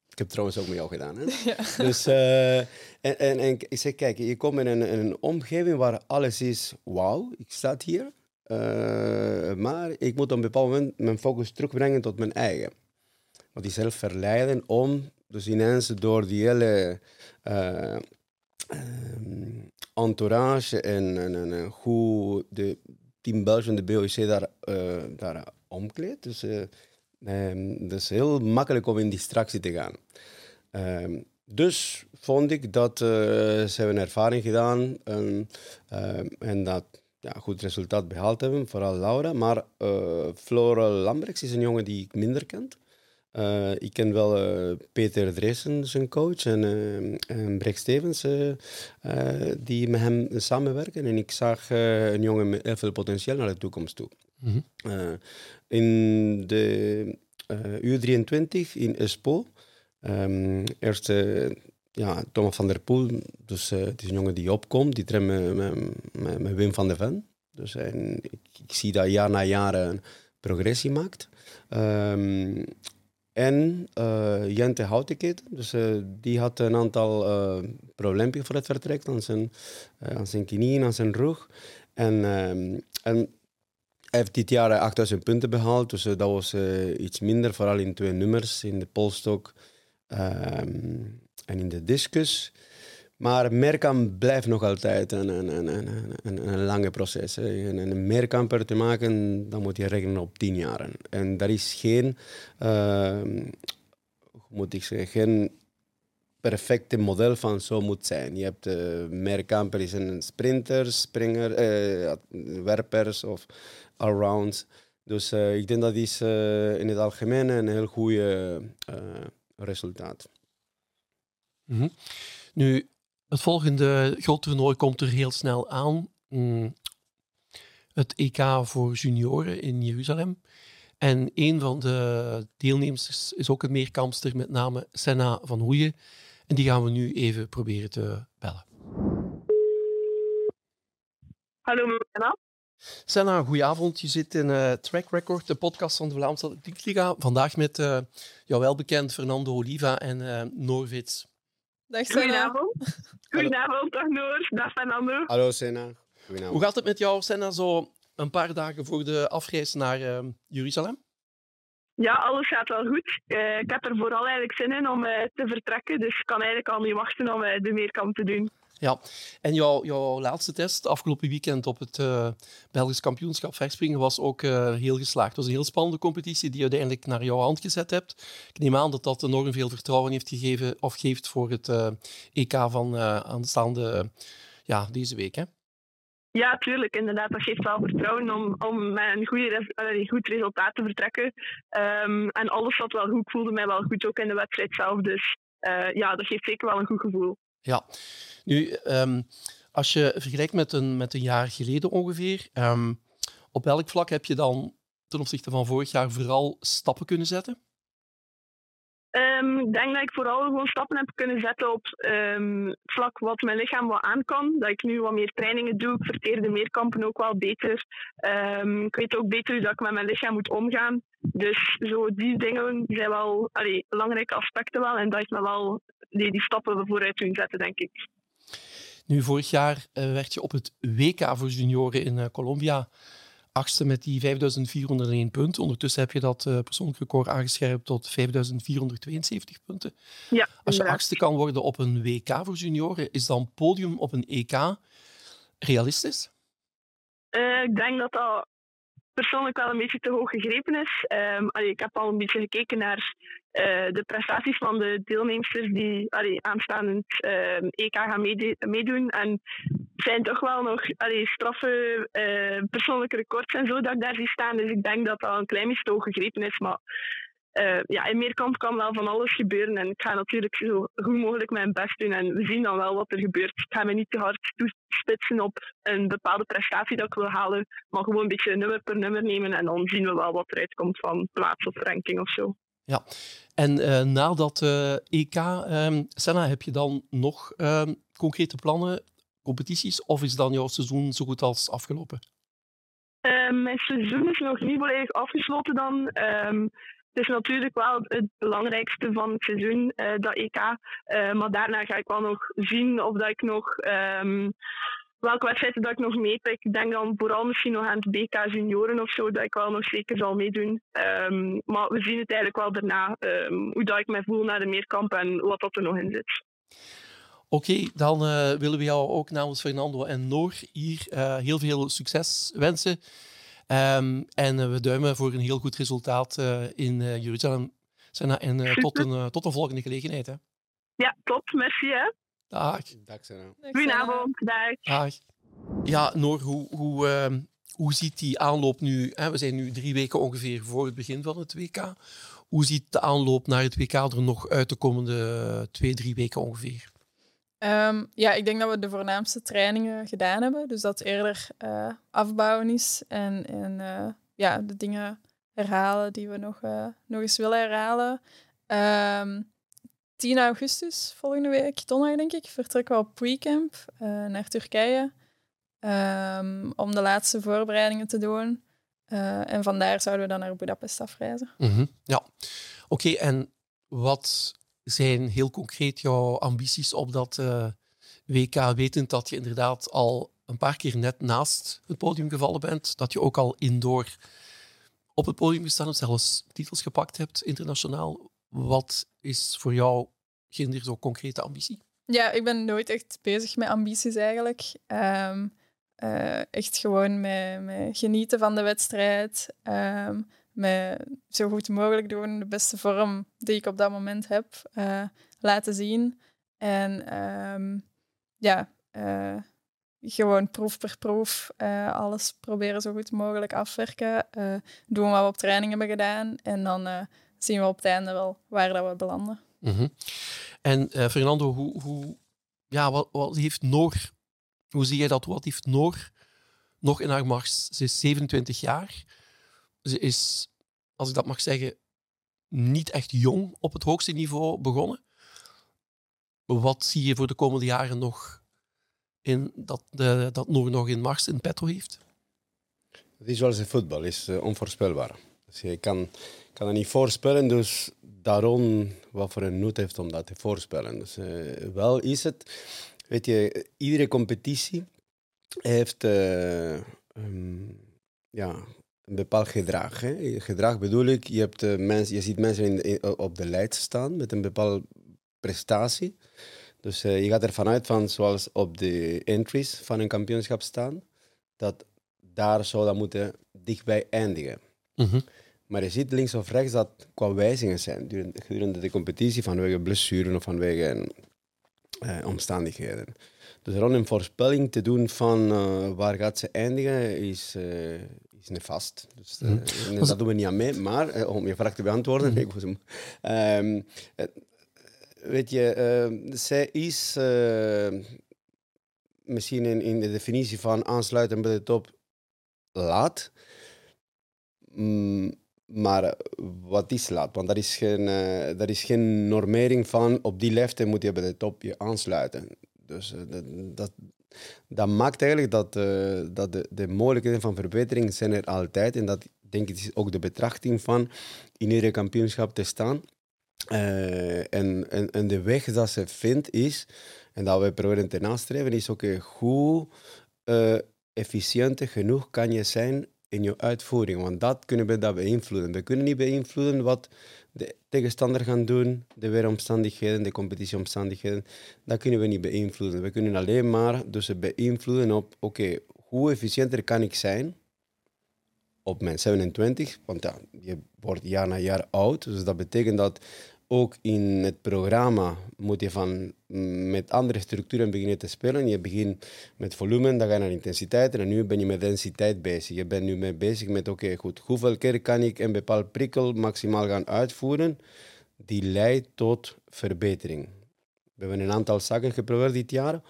Ik heb het trouwens ook met jou gedaan. Hè? [laughs] Ja. Dus, eh, en, en, en ik zeg, kijk, je komt in een, in een omgeving waar alles is, wauw, ik sta hier. eh, maar ik moet op een bepaald moment mijn focus terugbrengen tot mijn eigen. Die zelf verleiden om, dus ineens door die hele ehm, entourage en, en, en, hoe de Team België en de BOC daar, eh daar omkleedt. Dus eh, ehm, is heel makkelijk om in distractie te gaan. Ehm, dus vond ik dat ze hebben ervaring gedaan en, dat ja, goed resultaat behaald hebben, vooral Laura. Maar Flora Lambrechts is een jongen die ik minder ken. Eh, ik ken wel eh, Peter Dreesen, zijn coach, en, eh en Brecht Stevens, die met hem samenwerken. En ik zag een jongen met heel veel potentieel naar de toekomst toe. Mhm. In de eh, U23 in Espoo, ehm, eerst ja, Thomas van der Poel, dus het is een jongen die opkomt, die traint met, met, Wim van de Ven. Dus en ik, ik zie dat jaar na jaar een progressie maakt. Ehm, en eh, Jente Houteketen, dus eh, die had een aantal uh, probleempjes voor het vertrek. Aan zijn, uh, aan zijn knieën, aan zijn rug. En, um, en hij heeft dit jaar 8000 punten behaald, dus uh, dat was uh, iets minder, vooral in twee nummers, in de polstok um, en in de discus. Maar meerkamp blijft nog altijd een, een, een, lange proces. En een meerkamper te maken, dan moet je rekenen op tien jaar. En daar is geen, hoe moet ik zeggen, geen perfecte model van zo moet zijn. Je hebt uh, meerkamper is een springer, uh, werpers of allrounds. Dus uh, ik denk dat is in het algemeen een heel goed resultaat. -hmm. Nu, het volgende groot toernooi komt er heel snel aan. Mm. Het EK voor junioren in Jeruzalem. En een van de deelnemers is ook een meerkampster, met name Senna van Hoeien. En die gaan we nu even proberen te bellen. Hallo, Senna. Senna, goedenavond. Je zit in uh, Track Record, de podcast van de Vlaamse Atletiekliga. Vandaag met uh, jou welbekend Fernando Oliva en uh. Dag Senna. Goedenavond. [laughs] Goedenavond, dag Noor. Dag Fernando. Hallo Senna. Hoe gaat het met jou, Senna, zo een paar dagen voor de afreis naar uh, Jeruzalem? Ja, alles gaat wel goed. Uh, ik heb er vooral eigenlijk zin in om uh, te vertrekken, dus ik kan eigenlijk al niet wachten om de meerkamp te doen. Ja, en jouw, jouw laatste test afgelopen weekend op het uh, Belgisch kampioenschap verspringen was ook heel geslaagd. Het was een heel spannende competitie die je uiteindelijk naar jouw hand gezet hebt. Ik neem aan dat dat enorm veel vertrouwen heeft gegeven of geeft voor het EK van aanstaande ja, deze week. Hè? Ja, tuurlijk. Inderdaad, dat geeft wel vertrouwen om, om met een, goede, goed resultaat te vertrekken. Um, en alles zat wel goed. Voelde mij wel goed ook in de wedstrijd zelf. Dus ja, dat geeft zeker wel een goed gevoel. Ja, nu, um, als je vergelijkt met een, met een jaar geleden ongeveer, um, op welk vlak heb je dan ten opzichte van vorig jaar vooral stappen kunnen zetten? Um, ik denk dat ik vooral gewoon stappen heb kunnen zetten op het vlak wat mijn lichaam wat aan kan. Dat ik nu wat meer trainingen doe. Ik verteer de meerkampen ook wel beter. Ik weet ook beter hoe dat ik met mijn lichaam moet omgaan. Dus zo die dingen zijn wel allee, belangrijke aspecten wel. En dat heeft me wel die, die stappen vooruit doen zetten, denk ik. Nu, vorig jaar uh, werd je op het WK voor junioren in uh, Colombia achtste met die 5401 punten. Ondertussen heb je dat uh, persoonlijk record aangescherpt tot 5472 punten. Ja, Als je achtste kan worden op een WK voor junioren, is dan podium op een EK realistisch? Ik denk dat dat persoonlijk wel een beetje te hoog gegrepen is. Um, allee, ik heb al een beetje gekeken naar uh, de prestaties van de deelnemers die allee, aanstaand uh, EK gaan meedoen. En zijn toch wel nog allee, straffe uh, persoonlijke records en zo dat ik daar zie staan. Dus ik denk dat dat een klein beetje te hoog gegrepen is. Maar uh, ja, in meerkamp kan wel van alles gebeuren. En ik ga natuurlijk zo goed mogelijk mijn best doen. En we zien dan wel wat er gebeurt. Ik ga me niet te hard toespitsen op een bepaalde prestatie dat ik wil halen. Maar gewoon een beetje nummer per nummer nemen. En dan zien we wel wat eruit komt van plaats of ranking of zo. Ja, en uh, na dat uh, EK, um, Senna, heb je dan nog um, concrete plannen, competities? Of is dan jouw seizoen zo goed als afgelopen? Mijn seizoen is nog niet volledig afgesloten dan. Um, het is natuurlijk wel het belangrijkste van het seizoen, uh, dat EK. Uh, maar daarna ga ik wel nog zien of dat ik nog. Um, welke wedstrijden dat ik nog meepik. Ik denk dan vooral misschien nog aan het BK junioren of zo, dat ik wel nog zeker zal meedoen. Um, maar we zien het eigenlijk wel daarna, um, hoe dat ik mij voel naar de meerkamp en wat er nog in zit. Oké, dan uh, willen we jou ook namens Fernando en Noor hier heel veel succes wensen. Um, en uh, we duimen voor een heel goed resultaat uh, in uh, Jeruzalem. Senna, en tot, een, tot een volgende gelegenheid. Hè. Ja, top. Merci. Hè. Dag. Dag, Senna. Goedenavond. Dag. Dag. Ja, Noor, hoe, hoe, uh, hoe ziet die aanloop nu? Hè? We zijn nu drie weken ongeveer voor het begin van het WK. Hoe ziet de aanloop naar het WK er nog uit de komende twee, drie weken ongeveer? Um, ja, ik denk dat we de voornaamste trainingen gedaan hebben. Dus dat eerder uh, afbouwen is en, en uh, ja, de dingen herhalen die we nog, uh, nog eens willen herhalen. Um, 10 augustus, volgende week, donderdag denk ik, vertrekken we op pre-camp naar Turkije. Um, om de laatste voorbereidingen te doen. en vandaar zouden we dan naar Budapest afreizen. -hmm. Ja, oké. En wat zijn heel concreet jouw ambities op dat uh, WK, wetend dat je inderdaad al een paar keer net naast het podium gevallen bent, dat je ook al indoor op het podium gestaan hebt, zelfs titels gepakt hebt internationaal. Wat is voor jou geen zo concrete ambitie? Ja, ik ben nooit echt bezig met ambities eigenlijk. Um, uh, echt gewoon met, met, genieten van de wedstrijd. Um, me zo goed mogelijk doen, de beste vorm die ik op dat moment heb, uh, laten zien. En um, ja, uh, gewoon proef per proef uh, alles proberen zo goed mogelijk afwerken. doen wat we op training hebben gedaan. En dan zien we op het einde wel waar dat we belanden. -hmm. En Fernando, hoe, hoe, ja, wat, wat heeft Noor, hoe zie jij dat? Wat heeft Noor nog in haar mars? Ze is 27 jaar ze is, als ik dat mag zeggen, niet echt jong op het hoogste niveau begonnen. Wat zie je voor de komende jaren nog in dat, de, dat Noor nog in Mars in petto heeft? Het is zoals in voetbal, is uh, onvoorspelbaar. Dus je kan, kan het niet voorspellen, dus daarom wat voor een nut heeft om dat te voorspellen. Dus uh, wel is het, weet je, iedere competitie heeft uh, um, ja, een bepaald gedrag. Hè. Gedrag bedoel ik, je, hebt, uh, mens, je ziet mensen in, in, op de lijst staan met een bepaalde prestatie. Dus uh, je gaat ervan uit van, zoals op de entries van een kampioenschap staan, dat daar zou dat moeten dichtbij eindigen. Mm -hmm. Maar je ziet links of rechts dat qua wijzigingen zijn gedurende de competitie vanwege blessuren of vanwege uh, omstandigheden. Dus rond een voorspelling te doen van uh, waar gaat ze eindigen is, uh, is nefast. Dus, mm. dat doen we niet aan mee. Maar om je vraag te beantwoorden, mm. [laughs] ik was hem. Um, weet je, zij is misschien in, in de definitie van aansluiten bij de top laat. Mm, maar wat is laat? Want er is, geen, er is geen normering van op die leeftijd moet je bij de top je aansluiten. Dus dat, dat, dat, maakt eigenlijk dat, uh, dat de, de mogelijkheden van verbetering zijn er altijd. En dat denk ik is ook de betrachting van in iedere kampioenschap te staan. en, en, en de weg dat ze vindt is, en dat wij proberen te nastreven, is ook hoe efficiënt genoeg kan je zijn in je uitvoering. Want dat kunnen we dat beïnvloeden. We kunnen niet beïnvloeden wat de tegenstander gaan doen, de weeromstandigheden, de competitieomstandigheden. Dat kunnen we niet beïnvloeden. We kunnen alleen maar dus beïnvloeden op, oké, hoe efficiënter kan ik zijn op mijn 27? Want ja, je wordt jaar na jaar oud. Dus dat betekent dat ook in het programma moet je van, mm, met andere structuren beginnen te spelen. Je begint met volume, dan ga je naar intensiteit en nu ben je met densiteit bezig. Je bent nu mee bezig met, oké, goed, hoeveel keer kan ik een bepaald prikkel maximaal gaan uitvoeren die leidt tot verbetering. We hebben een aantal zaken geprobeerd dit jaar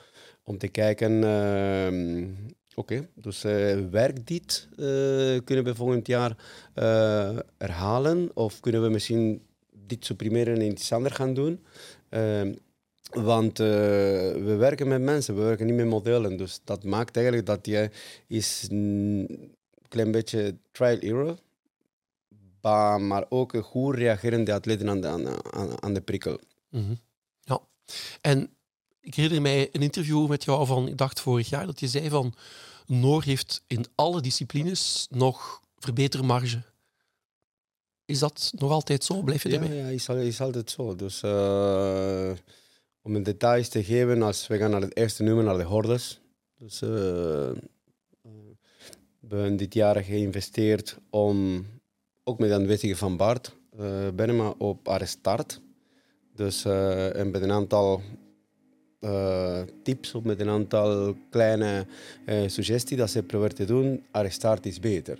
om te kijken, uh, oké, dus uh, werkt dit? Uh, kunnen we volgend jaar uh, herhalen of kunnen we misschien dit supprimeren en iets anders gaan doen. Uh, want uh, we werken met mensen, we werken niet met modellen. Dus dat maakt eigenlijk dat je is een klein beetje trial error. Maar ook goed reageren de atleten aan de, aan, de prikkel. -hmm. Ja, en ik herinner mij een interview met jou van, ik dacht vorig jaar, dat je zei van Noor heeft in alle disciplines nog verbetermarge. Is dat nog altijd zo? Blijf je ja, erbij? Ja, is, is altijd zo. Dus uh, om in details te geven, als we gaan naar het eerste nummer, naar de hordes. Dus uh, we hebben dit jaar geïnvesteerd om, ook met aanwezigen van Bart, uh, Benema op haar start. Dus uh, en met een aantal uh, tips of met een aantal kleine uh, suggesties dat ze proberen te doen, haar start is beter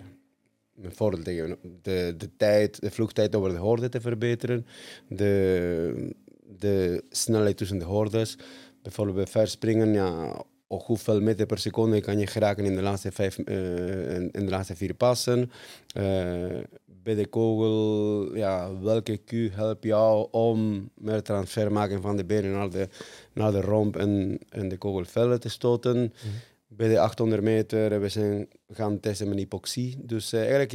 te geven. De, de, tijd, de vloegtijd over de horde te verbeteren, de, de snelheid tussen de hordes. Bijvoorbeeld bij verspringen, ja, hoeveel meter per seconde kan je geraken in de laatste, vijf, uh, in de laatste vier passen. Uh, bij de kogel, ja, welke Q helpt jou om meer transfer maken van de benen naar de, naar de romp en, en de kogelvellen te stoten. -hmm bij de 800 meter. We zijn gaan testen met hypoxie. Dus uh, eigenlijk,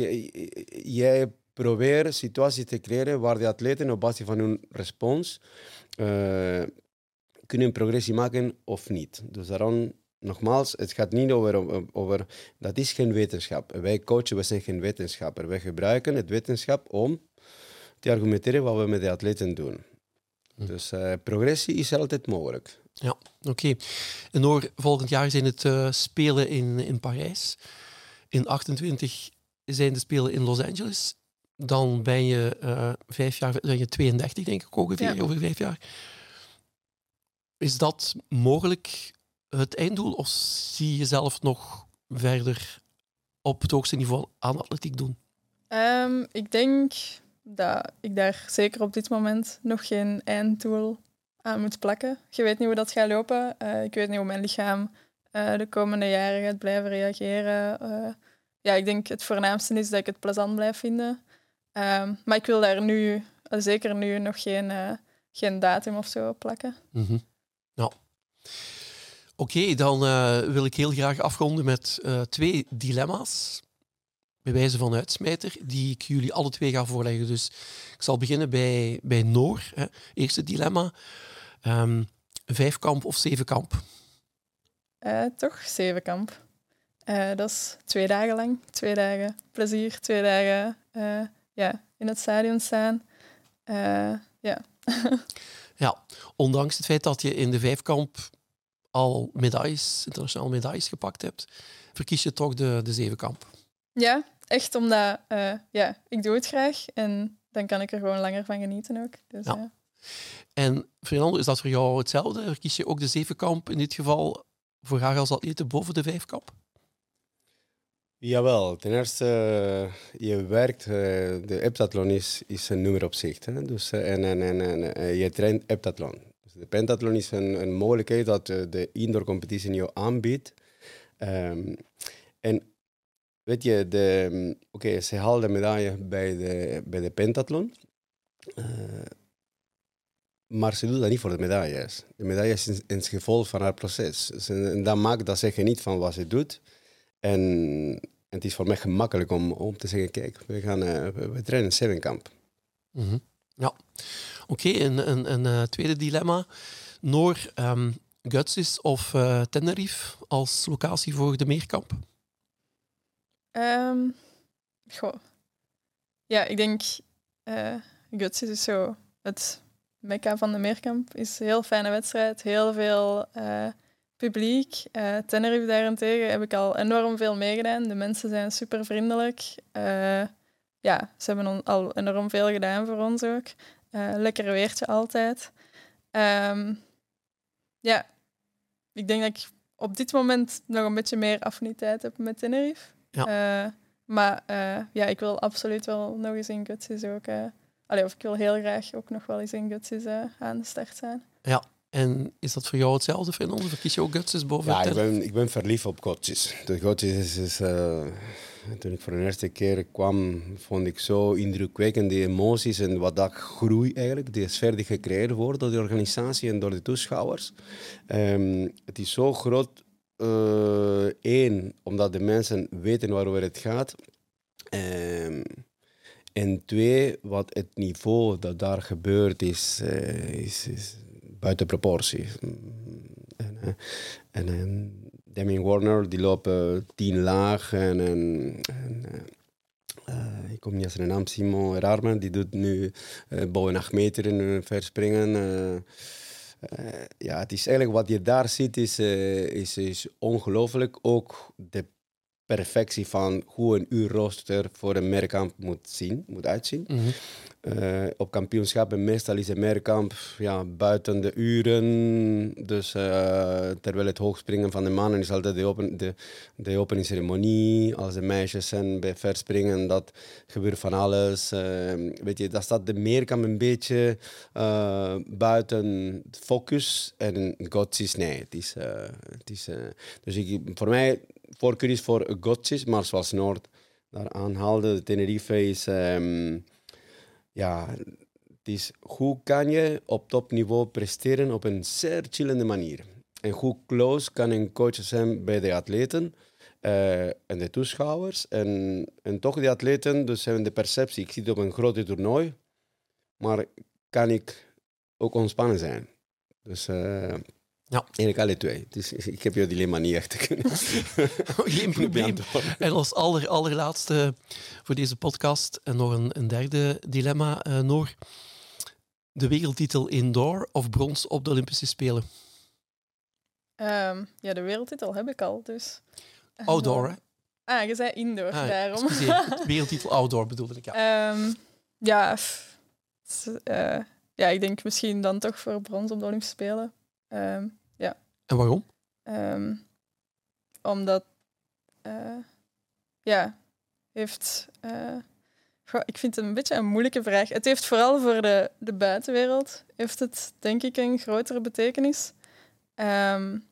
jij probeert situaties te creëren waar de atleten op basis van hun respons uh, kunnen progressie maken of niet. Dus daarom, nogmaals, het gaat niet over, over... Dat is geen wetenschap. Wij coachen, we zijn geen wetenschapper. Wij gebruiken het wetenschap om te argumenteren wat we met de atleten doen. Hm. Dus uh, progressie is altijd mogelijk. Ja, oké. Okay. En door volgend jaar zijn het uh, Spelen in, in Parijs. In 28 zijn de Spelen in Los Angeles. Dan ben je uh, vijf jaar, ben je 32 denk ik ongeveer, ja. over vijf jaar. Is dat mogelijk het einddoel of zie je jezelf nog verder op het hoogste niveau aan atletiek doen? Um, ik denk dat ik daar zeker op dit moment nog geen einddoel aan moet plakken. Je weet niet hoe dat gaat lopen. Uh, ik weet niet hoe mijn lichaam uh, de komende jaren gaat blijven reageren. Ja, ik denk het voornaamste is dat ik het plezant blijf vinden. Um, maar ik wil daar nu, zeker nu, nog geen, geen datum of zo plakken. Mm. Oké, dan wil ik heel graag afronden met twee dilemma's. bij wijze van uitsmijter, die ik jullie alle twee ga voorleggen. Dus ik zal beginnen bij, bij Noor. Hè. Eerste dilemma. Um, vijfkamp of zevenkamp? Uh, toch zevenkamp. Uh, dat is twee dagen lang. Twee dagen plezier, twee dagen uh, ja, in het stadion staan. ja. [laughs] ja, ondanks het feit dat je in de vijfkamp al medailles, internationale medailles gepakt hebt, verkies je toch de, de zevenkamp. Ja, echt omdat ja, ik doe het graag en dan kan ik er gewoon langer van genieten ook. Dus, ja. En Fernando, is dat voor jou hetzelfde? Kies je ook de zevenkamp in dit geval voor haar als atlete boven de vijfkamp? Jawel, ten eerste, je werkt, eh, de heptathlon is, is een nummer op zich. Hè? Dus, eh, en, en, en, en eh, je traint heptathlon. Dus de pentathlon is een, een mogelijkheid dat de indoor competitie jou aanbiedt. Um, en weet je, de, oké, ze haalde de medaille bij de, bij de pentathlon. Maar ze doet dat niet voor de medailles. De medaille is een, gevolg van haar proces. En dat maakt dat ze geniet van wat ze doet. En, het is voor mij gemakkelijk om, om te zeggen, kijk, we, gaan, uh, we, trainen Sevenkamp. Mm -hmm. Ja, oké. Okay, een, een, een uh, tweede dilemma. Noor, um, Gutsis of uh, Tenerife als locatie voor de meerkamp? Um, goh. Ja, ik denk uh, Gutsis is zo het Mekka van de Meerkamp is een heel fijne wedstrijd. Heel veel uh, publiek. Uh, Tenerife daarentegen heb ik al enorm veel meegedaan. De mensen zijn super vriendelijk. Uh, ja, ze hebben al enorm veel gedaan voor ons ook. lekker weertje altijd. Um, ja, ik denk dat ik op dit moment nog een beetje meer affiniteit heb met Tenerife. Ja. maar ja, ik wil absoluut wel nog eens in Gutsis ook Allee, of ik wil heel graag ook nog wel eens in Gutsis uh, aan de start zijn. Ja, en is dat voor jou hetzelfde, Fernando? Verkies je ook Gutsis boven Ja, ik ben, ik ben verliefd op Gutsis. De Gutsis is... is uh, toen ik voor de eerste keer kwam, vond ik zo indrukwekkend die emoties en wat dat groei eigenlijk, die sfeer die gecreëerd wordt door de organisatie en door de toeschouwers. Um, het is zo groot, één, uh, omdat de mensen weten waarover het gaat. Um, en twee, wat het niveau dat daar gebeurt is, uh, is, is, buiten proportie. En, uh, en, en Demi Warner, die lopen tien laag. En, en, en uh, ik kom niet aan zijn naam, Simon Rarman, die doet nu boven acht meter in verspringen. ja, het is eigenlijk wat je daar ziet, is, is, is ongelooflijk. Ook de perfectie van hoe een uurrooster voor een merkamp moet, zien, moet uitzien. Mm -hmm. uh, op kampioenschappen meestal is een merkamp ja, buiten de uren. Dus uh, terwijl het hoogspringen van de mannen is altijd de, open, de, de openingsceremonie. Als de meisjes zijn bij verspringen, dat gebeurt van alles. Uh, weet je, dat staat de meerkamp een beetje buiten focus. En Gods nee, het is... het is dus ik, voor mij voorkeur is voor Gotjes, maar zoals Noord daar aanhaalde, de Tenerife is... Um, ja, het is hoe kan je op topniveau presteren op een zeer chillende manier. En hoe close kan een coach zijn bij de atleten uh, en de toeschouwers. En, en toch de atleten, dus hebben de perceptie, ik zit op een grote toernooi, maar kan ik ook ontspannen zijn. Dus... Uh, ja. Eigenlijk alle twee. Dus ik heb jouw dilemma niet echt te [laughs] kunnen. Geen probleem. En als aller, allerlaatste voor deze podcast en nog een, een derde dilemma, uh, Noor. De wereldtitel indoor of brons op de Olympische Spelen? Um, ja, de wereldtitel heb ik al, dus... Outdoor, hè? [laughs] Ah, je zei indoor, ah, daarom. [laughs] wereldtitel outdoor bedoelde ik, ja. Um, ja, uh, ja, ik denk misschien dan toch voor brons op de Olympische Spelen. Um, ja. En waarom? Um, omdat, uh, ja, heeft. Uh, ik vind het een beetje een moeilijke vraag. Het heeft vooral voor de, de buitenwereld, heeft het denk ik een grotere betekenis. Um,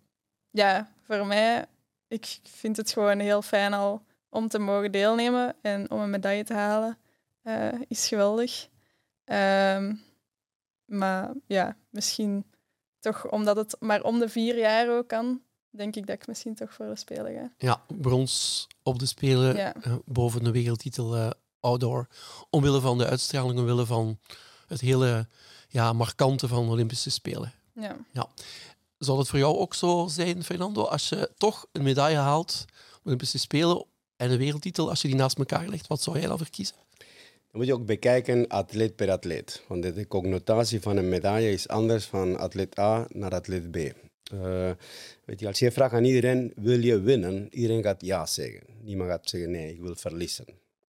ja, voor mij, ik vind het gewoon heel fijn al om te mogen deelnemen en om een medaille te halen, uh, is geweldig. Um, maar ja, misschien toch omdat het maar om de vier jaar ook kan, denk ik dat ik misschien toch voor de Spelen ga. Ja, brons op de Spelen Ja. eh, boven de wereldtitel eh, outdoor. Omwille van de uitstraling, omwille van het hele ja, markante van de Olympische Spelen. Ja. Zal het voor jou ook zo zijn, Fernando, als je toch een medaille haalt op de Olympische Spelen en een wereldtitel, als je die naast elkaar legt, wat zou jij dan verkiezen? Moet je ook bekijken atleet per atleet. Want de- connotatie van een medaille is anders van atleet A naar atleet B. Eh, weet je, als je vraagt aan iedereen, wil je winnen? Iedereen gaat ja zeggen. Niemand gaat zeggen, nee, ik wil verliezen.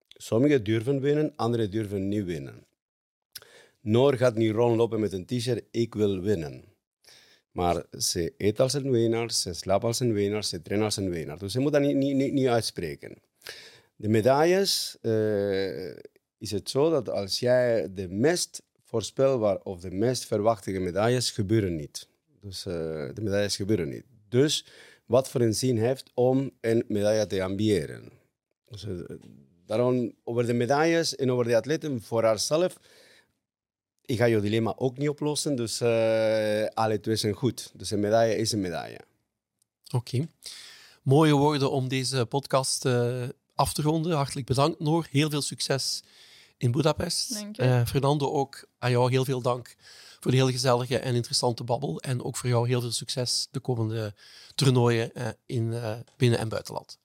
Sommigen durven winnen, anderen durven niet winnen. Noor gaat niet rondlopen met een t-shirt, ik wil winnen. Maar ze eet als een winnaar, ze slaapt als een winnaar, ze traint als een winnaar. Dus ze moet dat niet, niet, niet, niet uitspreken. De medailles eh, is het zo dat als jij de meest voorspelbaar of de meest verwachte medailles gebeuren niet. Dus eh, de medailles gebeuren niet. Dus wat voor een zin heeft om een medaille te ambiëren. Dus, eh, daarom over de medailles en over de atleten voor haarzelf. Ik ga je dilemma ook niet oplossen, dus alle twee zijn goed. Dus een medaille is een medaille. Oké. Mooie woorden om deze podcast eh, af te ronden. Hartelijk bedankt, Noor. Heel veel succes in Budapest. Eh, Fernando, ook aan jou heel veel dank voor de heel gezellige en interessante babbel. En ook voor jou heel veel succes de komende toernooien eh, in eh, binnen- en buitenland.